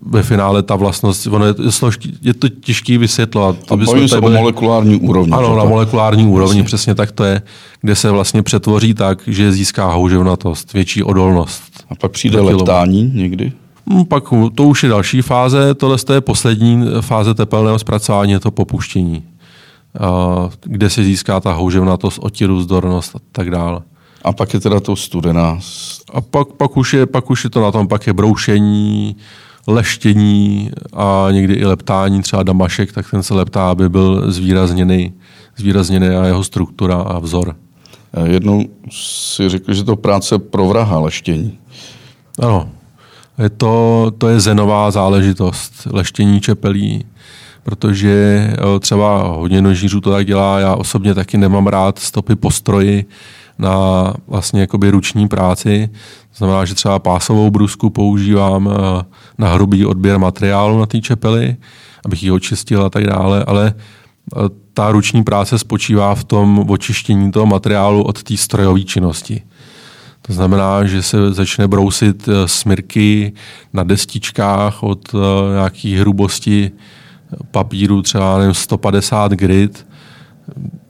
ve finále ta vlastnost, ono je, složky, je to těžký vysvětlovat. A bavím se o molekulární úrovni. Ano, na molekulární úrovni, vlastně. přesně tak to je, kde se vlastně přetvoří tak, že získá houževnatost, větší odolnost. A pak přijde leptání někdy? Hmm, pak to už je další fáze, tohle je poslední fáze tepelného zpracování, je to popuštění, kde se získá ta houževnatost, otiru, zdornost a tak dále. A pak je teda to studená. A pak, pak, už je, pak už je to na tom, pak je broušení, leštění a někdy i leptání, třeba damašek, tak ten se leptá, aby byl zvýrazněný, zvýrazněný a jeho struktura a vzor. Jednou si řekl, že to práce pro vraha leštění. Ano, je to, to je zenová záležitost, leštění čepelí, protože třeba hodně nožířů to tak dělá, já osobně taky nemám rád stopy postroji na vlastně jakoby ruční práci, to znamená, že třeba pásovou brusku používám eh, na hrubý odběr materiálu na té čepely, abych ji očistil a tak dále, ale eh, ta ruční práce spočívá v tom očištění toho materiálu od té strojové činnosti. To znamená, že se začne brousit eh, smrky na destičkách od nějaké hrubosti papíru třeba nevím, 150 grit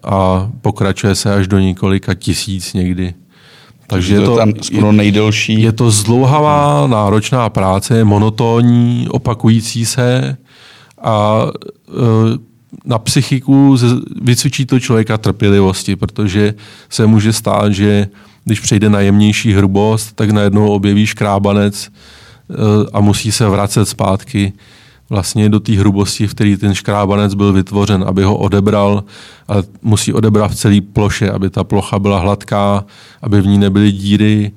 a pokračuje se až do několika tisíc někdy. Takže je to, tam skoro nejdelší. Je to zdlouhavá, náročná práce, monotónní, opakující se a e, na psychiku vycvičí to člověka trpělivosti, protože se může stát, že když přejde na jemnější hrubost, tak najednou objeví škrábanec e, a musí se vracet zpátky vlastně do té hrubosti, v které ten škrábanec byl vytvořen, aby ho odebral, ale musí odebrat v celé ploše, aby ta plocha byla hladká, aby v ní nebyly díry,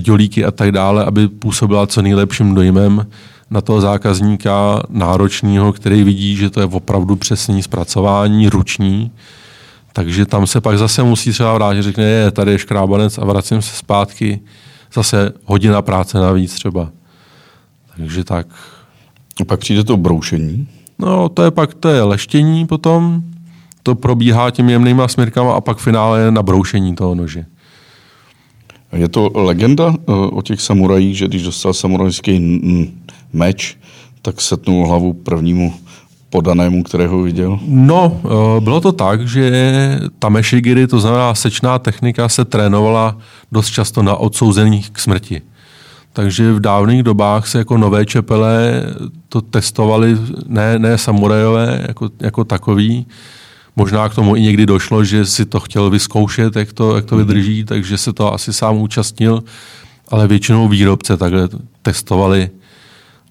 dělíky a tak dále, aby působila co nejlepším dojmem na toho zákazníka náročného, který vidí, že to je opravdu přesný zpracování, ruční. Takže tam se pak zase musí třeba vrátit, řekne, je, tady je škrábanec a vracím se zpátky. Zase hodina práce navíc třeba. Takže tak. A pak přijde to broušení? No, to je pak to je leštění potom, to probíhá těmi jemnýma směrkama a pak finále je na broušení toho nože. Je to legenda eh, o těch samurajích, že když dostal samurajský meč, tak setnul hlavu prvnímu podanému, kterého viděl? No, eh, bylo to tak, že ta mešigiri, to znamená sečná technika, se trénovala dost často na odsouzených k smrti. Takže v dávných dobách se jako nové čepele to testovali, ne, ne samurajové jako, jako takový. Možná k tomu i někdy došlo, že si to chtěl vyzkoušet, jak to, jak to mhm. vydrží, takže se to asi sám účastnil, ale většinou výrobce takhle testovali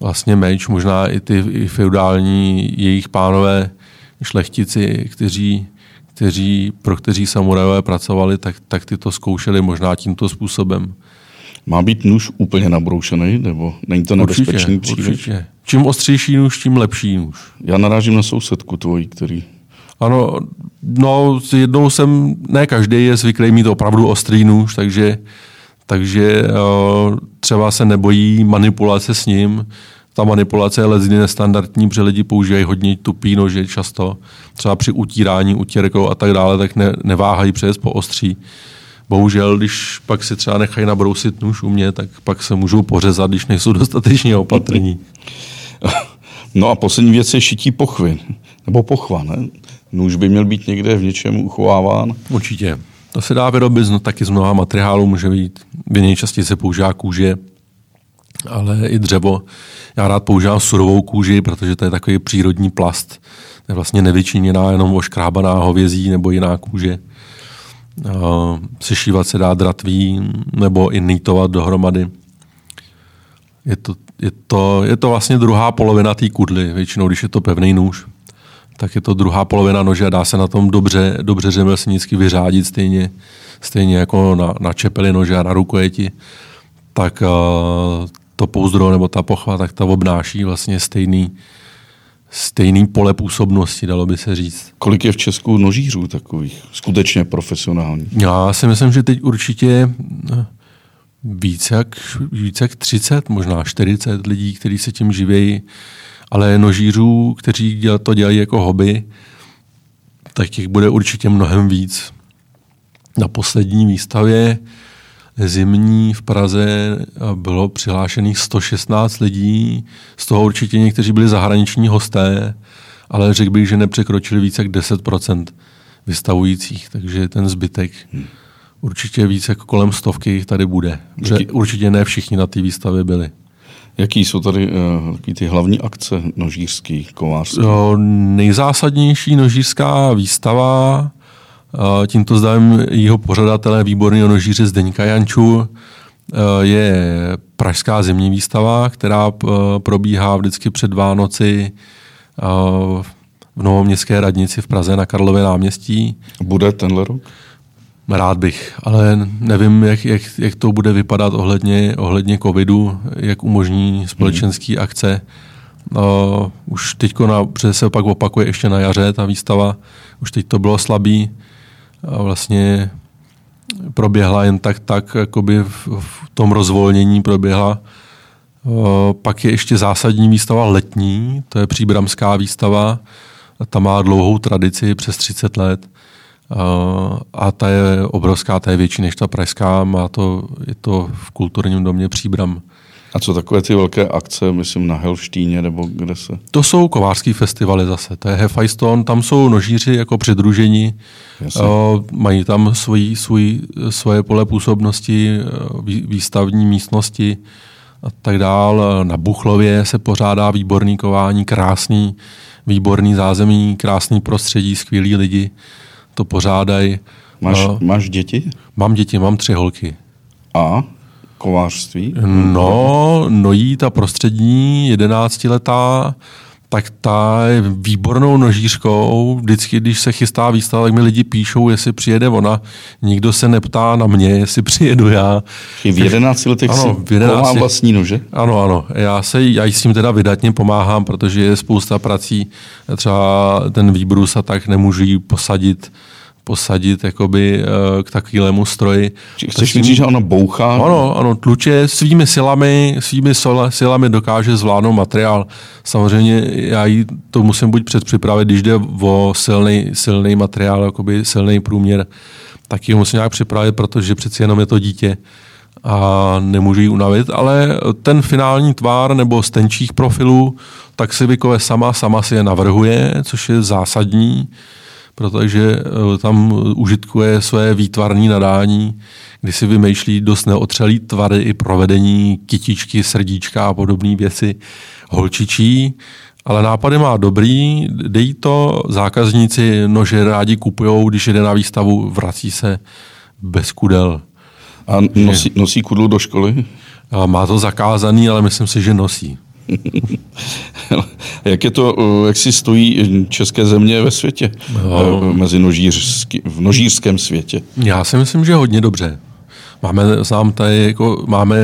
vlastně meč, možná i ty i feudální jejich pánové šlechtici, kteří, kteří, pro kteří samurajové pracovali, tak, tak ty to zkoušeli možná tímto způsobem. Má být nůž úplně nabroušený, nebo není to nebezpečný určitě, příliš? Určitě. Čím ostřejší nůž, tím lepší nůž. Já narážím na sousedku tvojí, který... Ano, no jednou jsem, ne každý je zvyklý mít opravdu ostrý nůž, takže, takže uh, třeba se nebojí manipulace s ním. Ta manipulace je lezdy nestandardní, protože lidi používají hodně tupý nože často. Třeba při utírání utěrkou a tak dále, tak ne, neváhají přes po ostří bohužel, když pak si třeba nechají nabrousit nůž u mě, tak pak se můžou pořezat, když nejsou dostatečně opatrní. No a poslední věc je šití pochvy, nebo pochva, ne? Nůž by měl být někde v něčem uchováván. Určitě. To se dá vyrobit no, taky z mnoha materiálů, může být, v nejčastěji se používá kůže, ale i dřevo. Já rád používám surovou kůži, protože to je takový přírodní plast. To je vlastně nevyčiněná, jenom oškrábaná hovězí nebo jiná kůže. Sešívat se dá dratví nebo i nýtovat dohromady. Je to, je, to, je to vlastně druhá polovina té kudly, většinou, když je to pevný nůž tak je to druhá polovina nože a dá se na tom dobře, dobře řemeslnicky vyřádit stejně, stejně jako na, na čepeli nože a na rukojeti. Tak uh, to pouzdro nebo ta pochva, tak ta obnáší vlastně stejný, stejný pole působnosti, dalo by se říct. Kolik je v Česku nožířů takových, skutečně profesionální? Já si myslím, že teď určitě eh, více jak, více jak 30, možná 40 lidí, kteří se tím živějí ale nožířů, kteří to dělají jako hobby, tak těch bude určitě mnohem víc. Na poslední výstavě zimní v Praze bylo přihlášených 116 lidí, z toho určitě někteří byli zahraniční hosté, ale řekl bych, že nepřekročili více jak 10% vystavujících, takže ten zbytek hmm. určitě více jako kolem stovky tady bude. Určitě ne všichni na té výstavě byli. Jaký jsou tady uh, ty hlavní akce nožířský, kovářský? Jo, nejzásadnější nožířská výstava, tímto zdávím jeho pořadatele, výborného nožíře Zdeňka Janču, uh, je Pražská zimní výstava, která uh, probíhá vždycky před Vánoci uh, v Novoměstské radnici v Praze na Karlově náměstí. Bude tenhle rok? Rád bych, ale nevím, jak, jak, jak to bude vypadat ohledně, ohledně covidu, jak umožní společenské hmm. akce. Uh, už teď se pak opakuje ještě na jaře ta výstava, už teď to bylo slabý. Uh, vlastně proběhla jen tak, tak jakoby v, v tom rozvolnění proběhla. Uh, pak je ještě zásadní výstava letní, to je příbramská výstava, ta má dlouhou tradici, přes 30 let a ta je obrovská, ta je větší než ta pražská, má to, je to v kulturním domě Příbram. A co takové ty velké akce, myslím na Helštíně nebo kde se? To jsou kovářský festivaly zase, to je Hefajston, tam jsou nožíři jako přidružení, uh, mají tam svojí, svůj, svoje pole působnosti, výstavní místnosti a tak dál. Na Buchlově se pořádá výborný kování, krásný, výborný zázemí, krásný prostředí, skvělí lidi to pořádají. Máš, uh, máš děti? Mám děti, mám tři holky. A? Kovářství? No, nojí ta prostřední, jedenáctiletá, tak ta je výbornou nožířkou. Vždycky, když se chystá výstava, tak mi lidi píšou, jestli přijede ona. Nikdo se neptá na mě, jestli přijedu já. V 11 letech ano, si v 11... vlastní nože? Ano, ano. Já, se, já s tím teda vydatně pomáhám, protože je spousta prací. Třeba ten výbrus a tak nemůžu ji posadit posadit jakoby eh, k takovému stroji. Chceš říct, že ona bouchá? Ano, ano, tluče svými silami, svými silami dokáže zvládnout materiál. Samozřejmě já jí to musím buď předpřipravit, když jde o silný, silný materiál, jakoby silný průměr, tak ji musím nějak připravit, protože přeci jenom je to dítě a nemůžu ji unavit, ale ten finální tvár nebo z tenčích profilů, tak si vykové sama, sama si je navrhuje, což je zásadní protože eh, tam užitkuje své výtvarní nadání, kdy si vymýšlí dost neotřelý tvary i provedení kytičky, srdíčka a podobné věci holčičí, ale nápady má dobrý, dejí to, zákazníci nože rádi kupují, když jde na výstavu, vrací se bez kudel. A nosí, nosí kudlu do školy? Má to zakázaný, ale myslím si, že nosí. jak je to, eh, jak si stojí české země ve světě, no. mezi nožířský, v nožířském světě? Já si myslím, že hodně dobře. Máme, sám tady, jako, máme,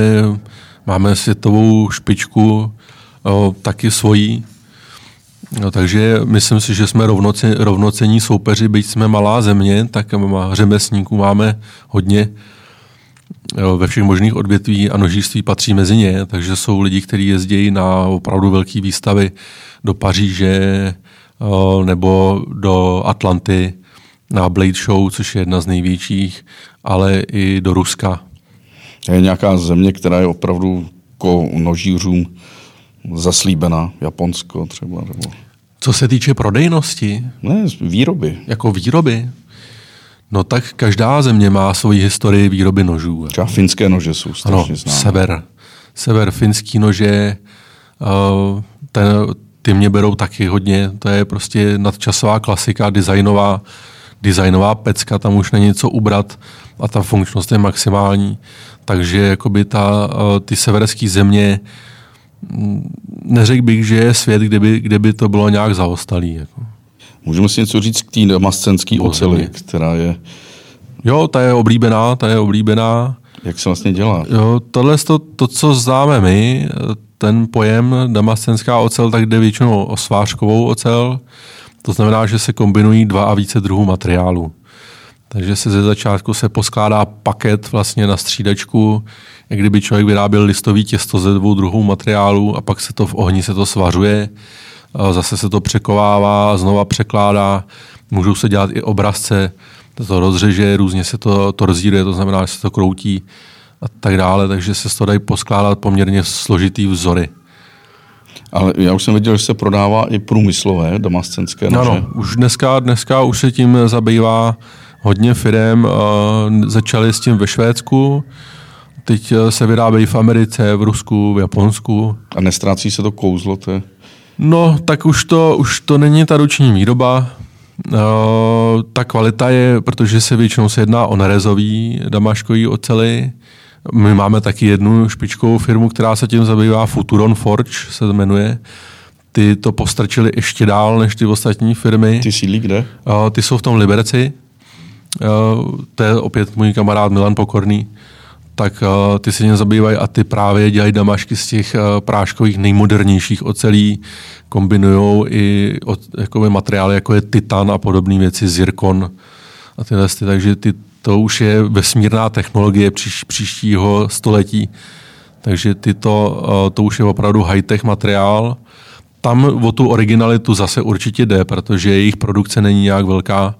máme světovou špičku, o, taky svojí, No, takže myslím si, že jsme rovnoce, rovnocení soupeři, byť jsme malá země, tak řemesníků máme hodně ve všech možných odvětví a nožířství patří mezi ně, takže jsou lidi, kteří jezdí na opravdu velké výstavy do Paříže nebo do Atlanty na Blade Show, což je jedna z největších, ale i do Ruska. Je nějaká země, která je opravdu jako nožířům zaslíbená, Japonsko třeba? Nebo... Co se týče prodejnosti? Ne, výroby. Jako výroby? No tak každá země má svoji historii výroby nožů. Třeba finské nože jsou strašně ano, sever. sever finský nože, uh, ten, ty mě berou taky hodně, to je prostě nadčasová klasika, designová, designová pecka, tam už není co ubrat a ta funkčnost je maximální. Takže jakoby ta, uh, ty severské země mm, neřekl bych, že je svět, kde by, kde by to bylo nějak zaostalý. Jako. Můžeme si něco říct k té damascenské oceli, která je... Jo, ta je oblíbená, ta je oblíbená. Jak se vlastně dělá? Jo, tohle to, to, co známe my, ten pojem damascenská ocel, tak jde většinou o svářkovou ocel. To znamená, že se kombinují dva a více druhů materiálu. Takže se ze začátku se poskládá paket vlastně na střídačku, jak kdyby člověk vyráběl listový těsto ze dvou druhů materiálu a pak se to v ohni se to svařuje zase se to překovává, znova překládá, můžou se dělat i obrazce, to, rozřeže, různě se to, to rozdíluje, to znamená, že se to kroutí a tak dále, takže se to dají poskládat poměrně složitý vzory. Ale já už jsem viděl, že se prodává i průmyslové damascenské nože. Ano, už dneska, dneska už se tím zabývá hodně firm. Začali s tím ve Švédsku, teď se vyrábějí v Americe, v Rusku, v Japonsku. A nestrácí se to kouzlo? To je... No, tak už to, už to není ta ruční výroba. Uh, ta kvalita je, protože se většinou se jedná o nerezový damaškový ocely. My máme taky jednu špičkovou firmu, která se tím zabývá, Futuron Forge se jmenuje. Ty to postrčili ještě dál než ty ostatní firmy. Ty sídlí kde? Uh, ty jsou v tom Liberci. Uh, to je opět můj kamarád Milan Pokorný tak uh, ty se něm zabývají a ty právě dělají damašky z těch uh, práškových nejmodernějších ocelí, kombinují i od, jakoby materiály, jako je titan a podobné věci, zirkon a tyhle. Ty, takže ty, to už je vesmírná technologie příš, příštího století. Takže tyto, uh, to už je opravdu high-tech materiál. Tam o tu originalitu zase určitě jde, protože jejich produkce není nějak velká,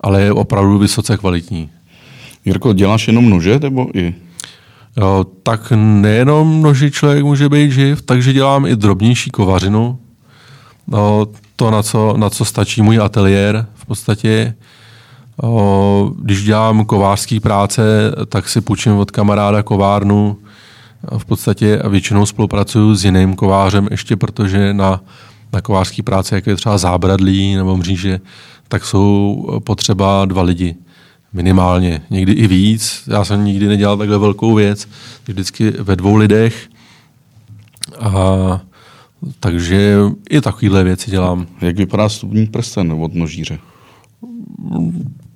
ale je opravdu vysoce kvalitní. Jirko, děláš jenom nože nebo i tak nejenom noži člověk může být živ, takže dělám i drobnější kovařinu. To, na co, na co stačí můj ateliér v podstatě. Když dělám kovářské práce, tak si půjčím od kamaráda kovárnu. V podstatě většinou spolupracuju s jiným kovářem, ještě protože na, na kovářské práce, jako je třeba zábradlí nebo mříže, tak jsou potřeba dva lidi minimálně, někdy i víc. Já jsem nikdy nedělal takhle velkou věc, vždycky ve dvou lidech. A takže i takovéhle věci dělám. Jak vypadá stupní prsten od nožíře?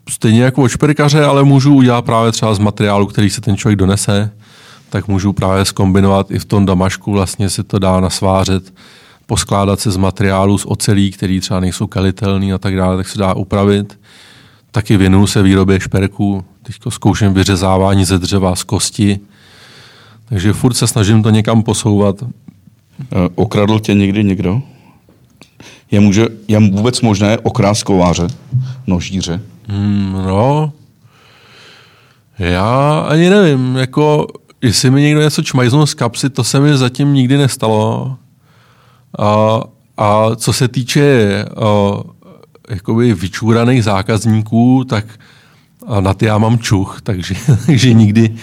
Stejně jako od šperkaře, ale můžu udělat právě třeba z materiálu, který se ten člověk donese, tak můžu právě skombinovat i v tom damašku, vlastně se to dá nasvářet, poskládat se z materiálu z ocelí, který třeba nejsou kalitelný a tak dále, tak se dá upravit. Taky věnuju se výrobě šperků, teď zkouším vyřezávání ze dřeva z kosti, takže furt se snažím to někam posouvat. Eh, okradl tě někdy někdo? Je, může, je vůbec možné okrást kováře, nožíře? Hmm, no, já ani nevím, jako jestli mi někdo něco čmajznul z kapsy, to se mi zatím nikdy nestalo. A, a co se týče a, jakoby vyčúraných zákazníků, tak na ty já mám čuch, takže, takže nikdy,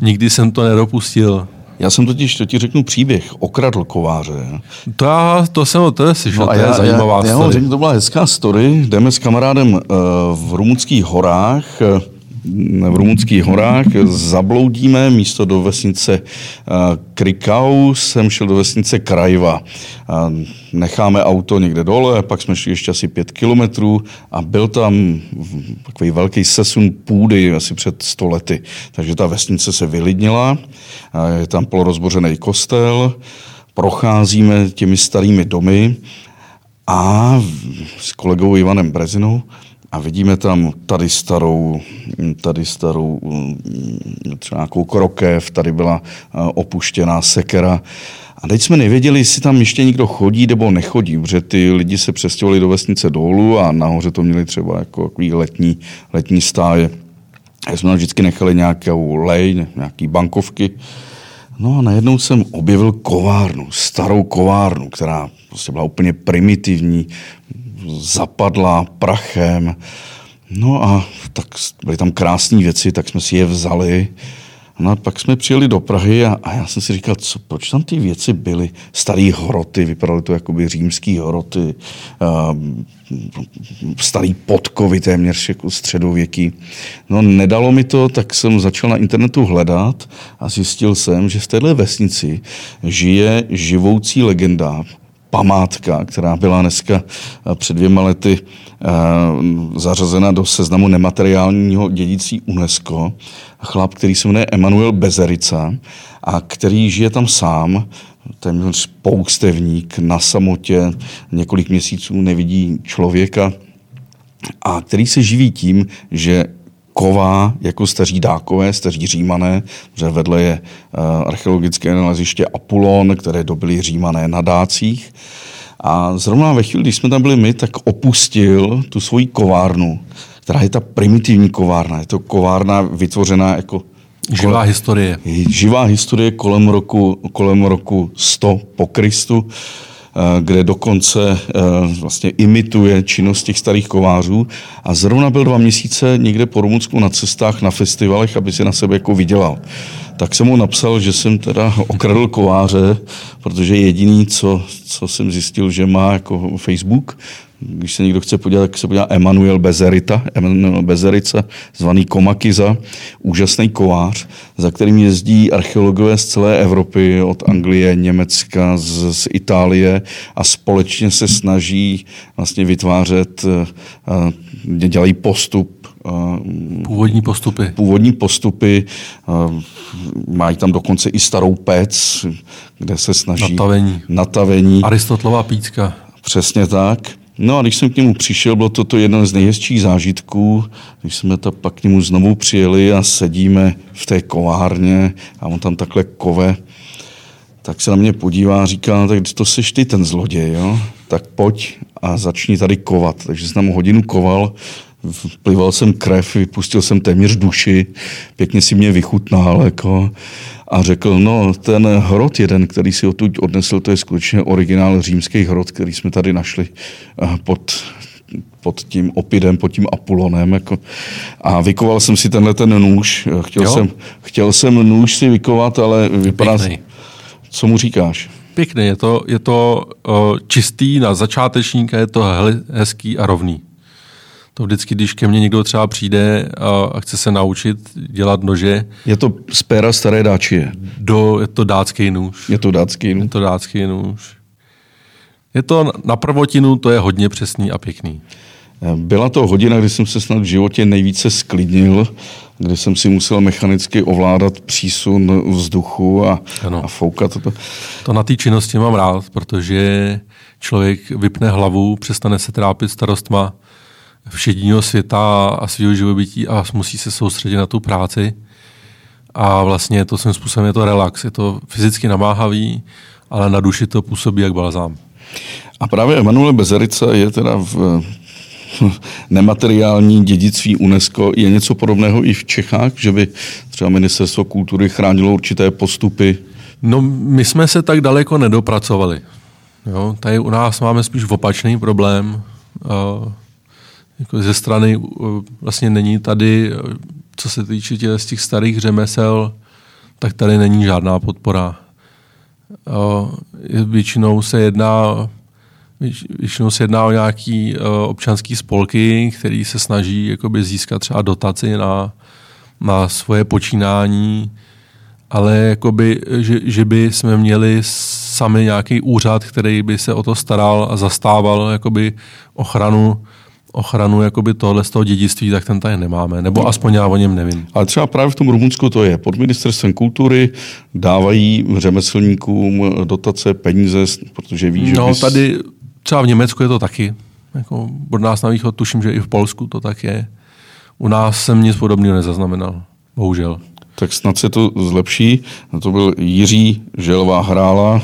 nikdy jsem to nedopustil. Já jsem totiž, to ti řeknu příběh, okradl kováře. To, já, to jsem o to slyšel, no to je já, zajímavá já, já, já to byla hezká story. Jdeme s kamarádem uh, v rumunských horách, uh, v rumunských horách, zabloudíme místo do vesnice eh, Krikau, jsem šel do vesnice Krajva. Necháme auto někde dole, pak jsme šli ještě asi pět kilometrů a byl tam takový velký sesun půdy asi před sto lety. Takže ta vesnice se vylidnila, je tam polorozbořený kostel, procházíme těmi starými domy a s kolegou Ivanem Brezinou a vidíme tam tady starou, tady starou mm, třeba nějakou krokev, tady byla eh, opuštěná sekera. A teď jsme nevěděli, jestli tam ještě někdo chodí nebo nechodí, protože ty lidi se přestěhovali do vesnice dolů a nahoře to měli třeba jako letní, letní stáje. A jsme vždycky nechali nějakou lej, nějaký bankovky. No a najednou jsem objevil kovárnu, starou kovárnu, která prostě byla úplně primitivní, zapadla prachem. No a tak byly tam krásné věci, tak jsme si je vzali No a pak jsme přijeli do Prahy a, a já jsem si říkal, co, proč tam ty věci byly? Staré hroty, vypadaly to jako by římský hroty, uh, starý podkovy téměř jako středověký. No nedalo mi to, tak jsem začal na internetu hledat a zjistil jsem, že v téhle vesnici žije živoucí legenda, památka, která byla dneska eh, před dvěma lety eh, zařazena do seznamu nemateriálního dědictví UNESCO. Chlap, který se jmenuje Emanuel Bezerica a který žije tam sám, téměř poustevník na samotě, několik měsíců nevidí člověka a který se živí tím, že ková jako staří dákové, staří římané, že vedle je uh, archeologické naleziště Apulon, které dobili římané na dácích. A zrovna ve chvíli, když jsme tam byli my, tak opustil tu svoji kovárnu, která je ta primitivní kovárna. Je to kovárna vytvořená jako Živá historie. Živá historie kolem roku, kolem roku 100 po Kristu. Eh, kde dokonce eh, vlastně imituje činnost těch starých kovářů a zrovna byl dva měsíce někde po Rumunsku na cestách, na festivalech, aby si na sebe jako vydělal. Tak jsem mu napsal, že jsem teda okradl kováře, protože jediný, co, co jsem zjistil, že má jako Facebook, když se někdo chce podívat, tak se podívá Emanuel Bezerita, Emanuel Bezerica, zvaný Komakiza, úžasný kovář, za kterým jezdí archeologové z celé Evropy, od Anglie, Německa, z, z Itálie a společně se snaží vlastně vytvářet, uh, dělají postup Původní postupy. Původní postupy. Mají tam dokonce i starou pec, kde se snaží... Natavení. Natavení. Aristotelová pícka. Přesně tak. No a když jsem k němu přišel, bylo to, to jeden z nejhezčích zážitků, když jsme to pak k němu znovu přijeli a sedíme v té kovárně a on tam takhle kove, tak se na mě podívá a říká, no, tak to seš ty ten zloděj, jo? tak pojď a začni tady kovat. Takže jsem tam hodinu koval, plival jsem krev, vypustil jsem téměř duši, pěkně si mě vychutnal, jako, a řekl, no ten hrot jeden, který si odtud odnesl, to je skutečně originál římský hrot, který jsme tady našli eh, pod pod tím opidem, pod tím Apulonem. Jako. A vykoval jsem si tenhle ten nůž. Chtěl, jsem, chtěl jsem nůž si vykovat, ale vypadá... Pěkný. Co mu říkáš? Pěkný, je to, je to uh, čistý na začátečníka, je to hezký a rovný. To vždycky, když ke mně někdo třeba přijde a, a chce se naučit dělat nože. Je to z péra staré dáčie. Do, je to dácký nůž. Je to dácký nůž. Je to dácký nůž. Je to na prvotinu, to je hodně přesný a pěkný. Byla to hodina, kdy jsem se snad v životě nejvíce sklidnil, kdy jsem si musel mechanicky ovládat přísun vzduchu a, a foukat. To. to na té činnosti mám rád, protože člověk vypne hlavu, přestane se trápit starostma, všedního světa a svého živobytí a musí se soustředit na tu práci. A vlastně to svým způsobem je to relax. Je to fyzicky namáhavý, ale na duši to působí jak balzám. A právě Emanuele Bezerica je teda v nemateriální dědictví UNESCO. Je něco podobného i v Čechách, že by třeba ministerstvo kultury chránilo určité postupy? No, my jsme se tak daleko nedopracovali. Jo, tady u nás máme spíš opačný problém. Uh, jako ze strany vlastně není tady, co se týče těch, z těch starých řemesel, tak tady není žádná podpora. Většinou se jedná Většinou se jedná o nějaký občanský spolky, který se snaží jakoby získat třeba dotaci na, na svoje počínání, ale jakoby, že, že by jsme měli sami nějaký úřad, který by se o to staral a zastával jakoby ochranu ochranu jakoby tohle z toho dědictví, tak ten tady nemáme. Nebo aspoň já o něm nevím. Ale třeba právě v tom Rumunsku to je. Pod ministerstvem kultury dávají řemeslníkům dotace, peníze, protože ví, že... No bys... tady třeba v Německu je to taky. Jako od nás na východ tuším, že i v Polsku to tak je. U nás jsem nic podobného nezaznamenal. Bohužel. Tak snad se to zlepší. To byl Jiří Želvá Hrála,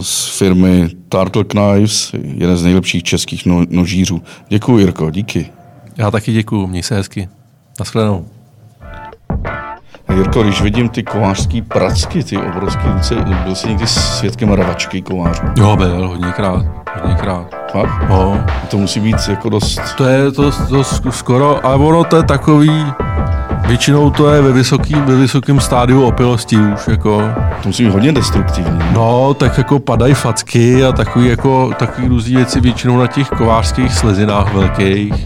z firmy Turtle Knives, jeden z nejlepších českých no, nožířů. Děkuji, Jirko, díky. Já taky děkuji, měj se hezky. Naschledanou. Jirko, když vidím ty kovářský pracky, ty obrovské ruce, byl jsi někdy svědkem ravačky kovářů? Jo, byl, hodněkrát, hodněkrát. Fakt? No. To musí být jako dost... To je to, to skoro, ale ono to je takový, Většinou to je ve, vysoký, ve vysokém stádiu opilosti už, jako... To musí být hodně destruktivní. No, tak jako padají facky a takový jako, takový různý věci většinou na těch kovářských slezinách velkých.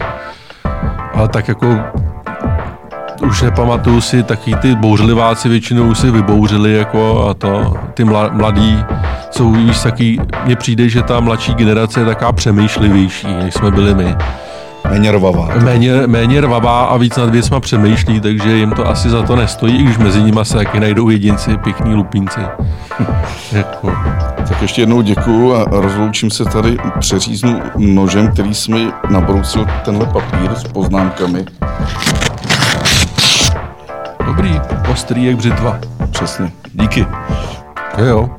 Ale tak jako už nepamatuju si, taky ty bouřliváci většinou už si vybouřili jako a to, ty mladí jsou víš taky, mně přijde, že ta mladší generace je taká přemýšlivější, než jsme byli my. Méně rvavá. Méně, méně rvavá a víc nad věcma přemýšlí, takže jim to asi za to nestojí, i když mezi nimi se taky najdou jedinci, pěkní lupínci. jako. Tak ještě jednou děkuju a rozloučím se tady, přeříznu nožem, který jsme nabrousil tenhle papír s poznámkami. Dobrý, ostrý jak břitva. Přesně. Díky. Jo, jo.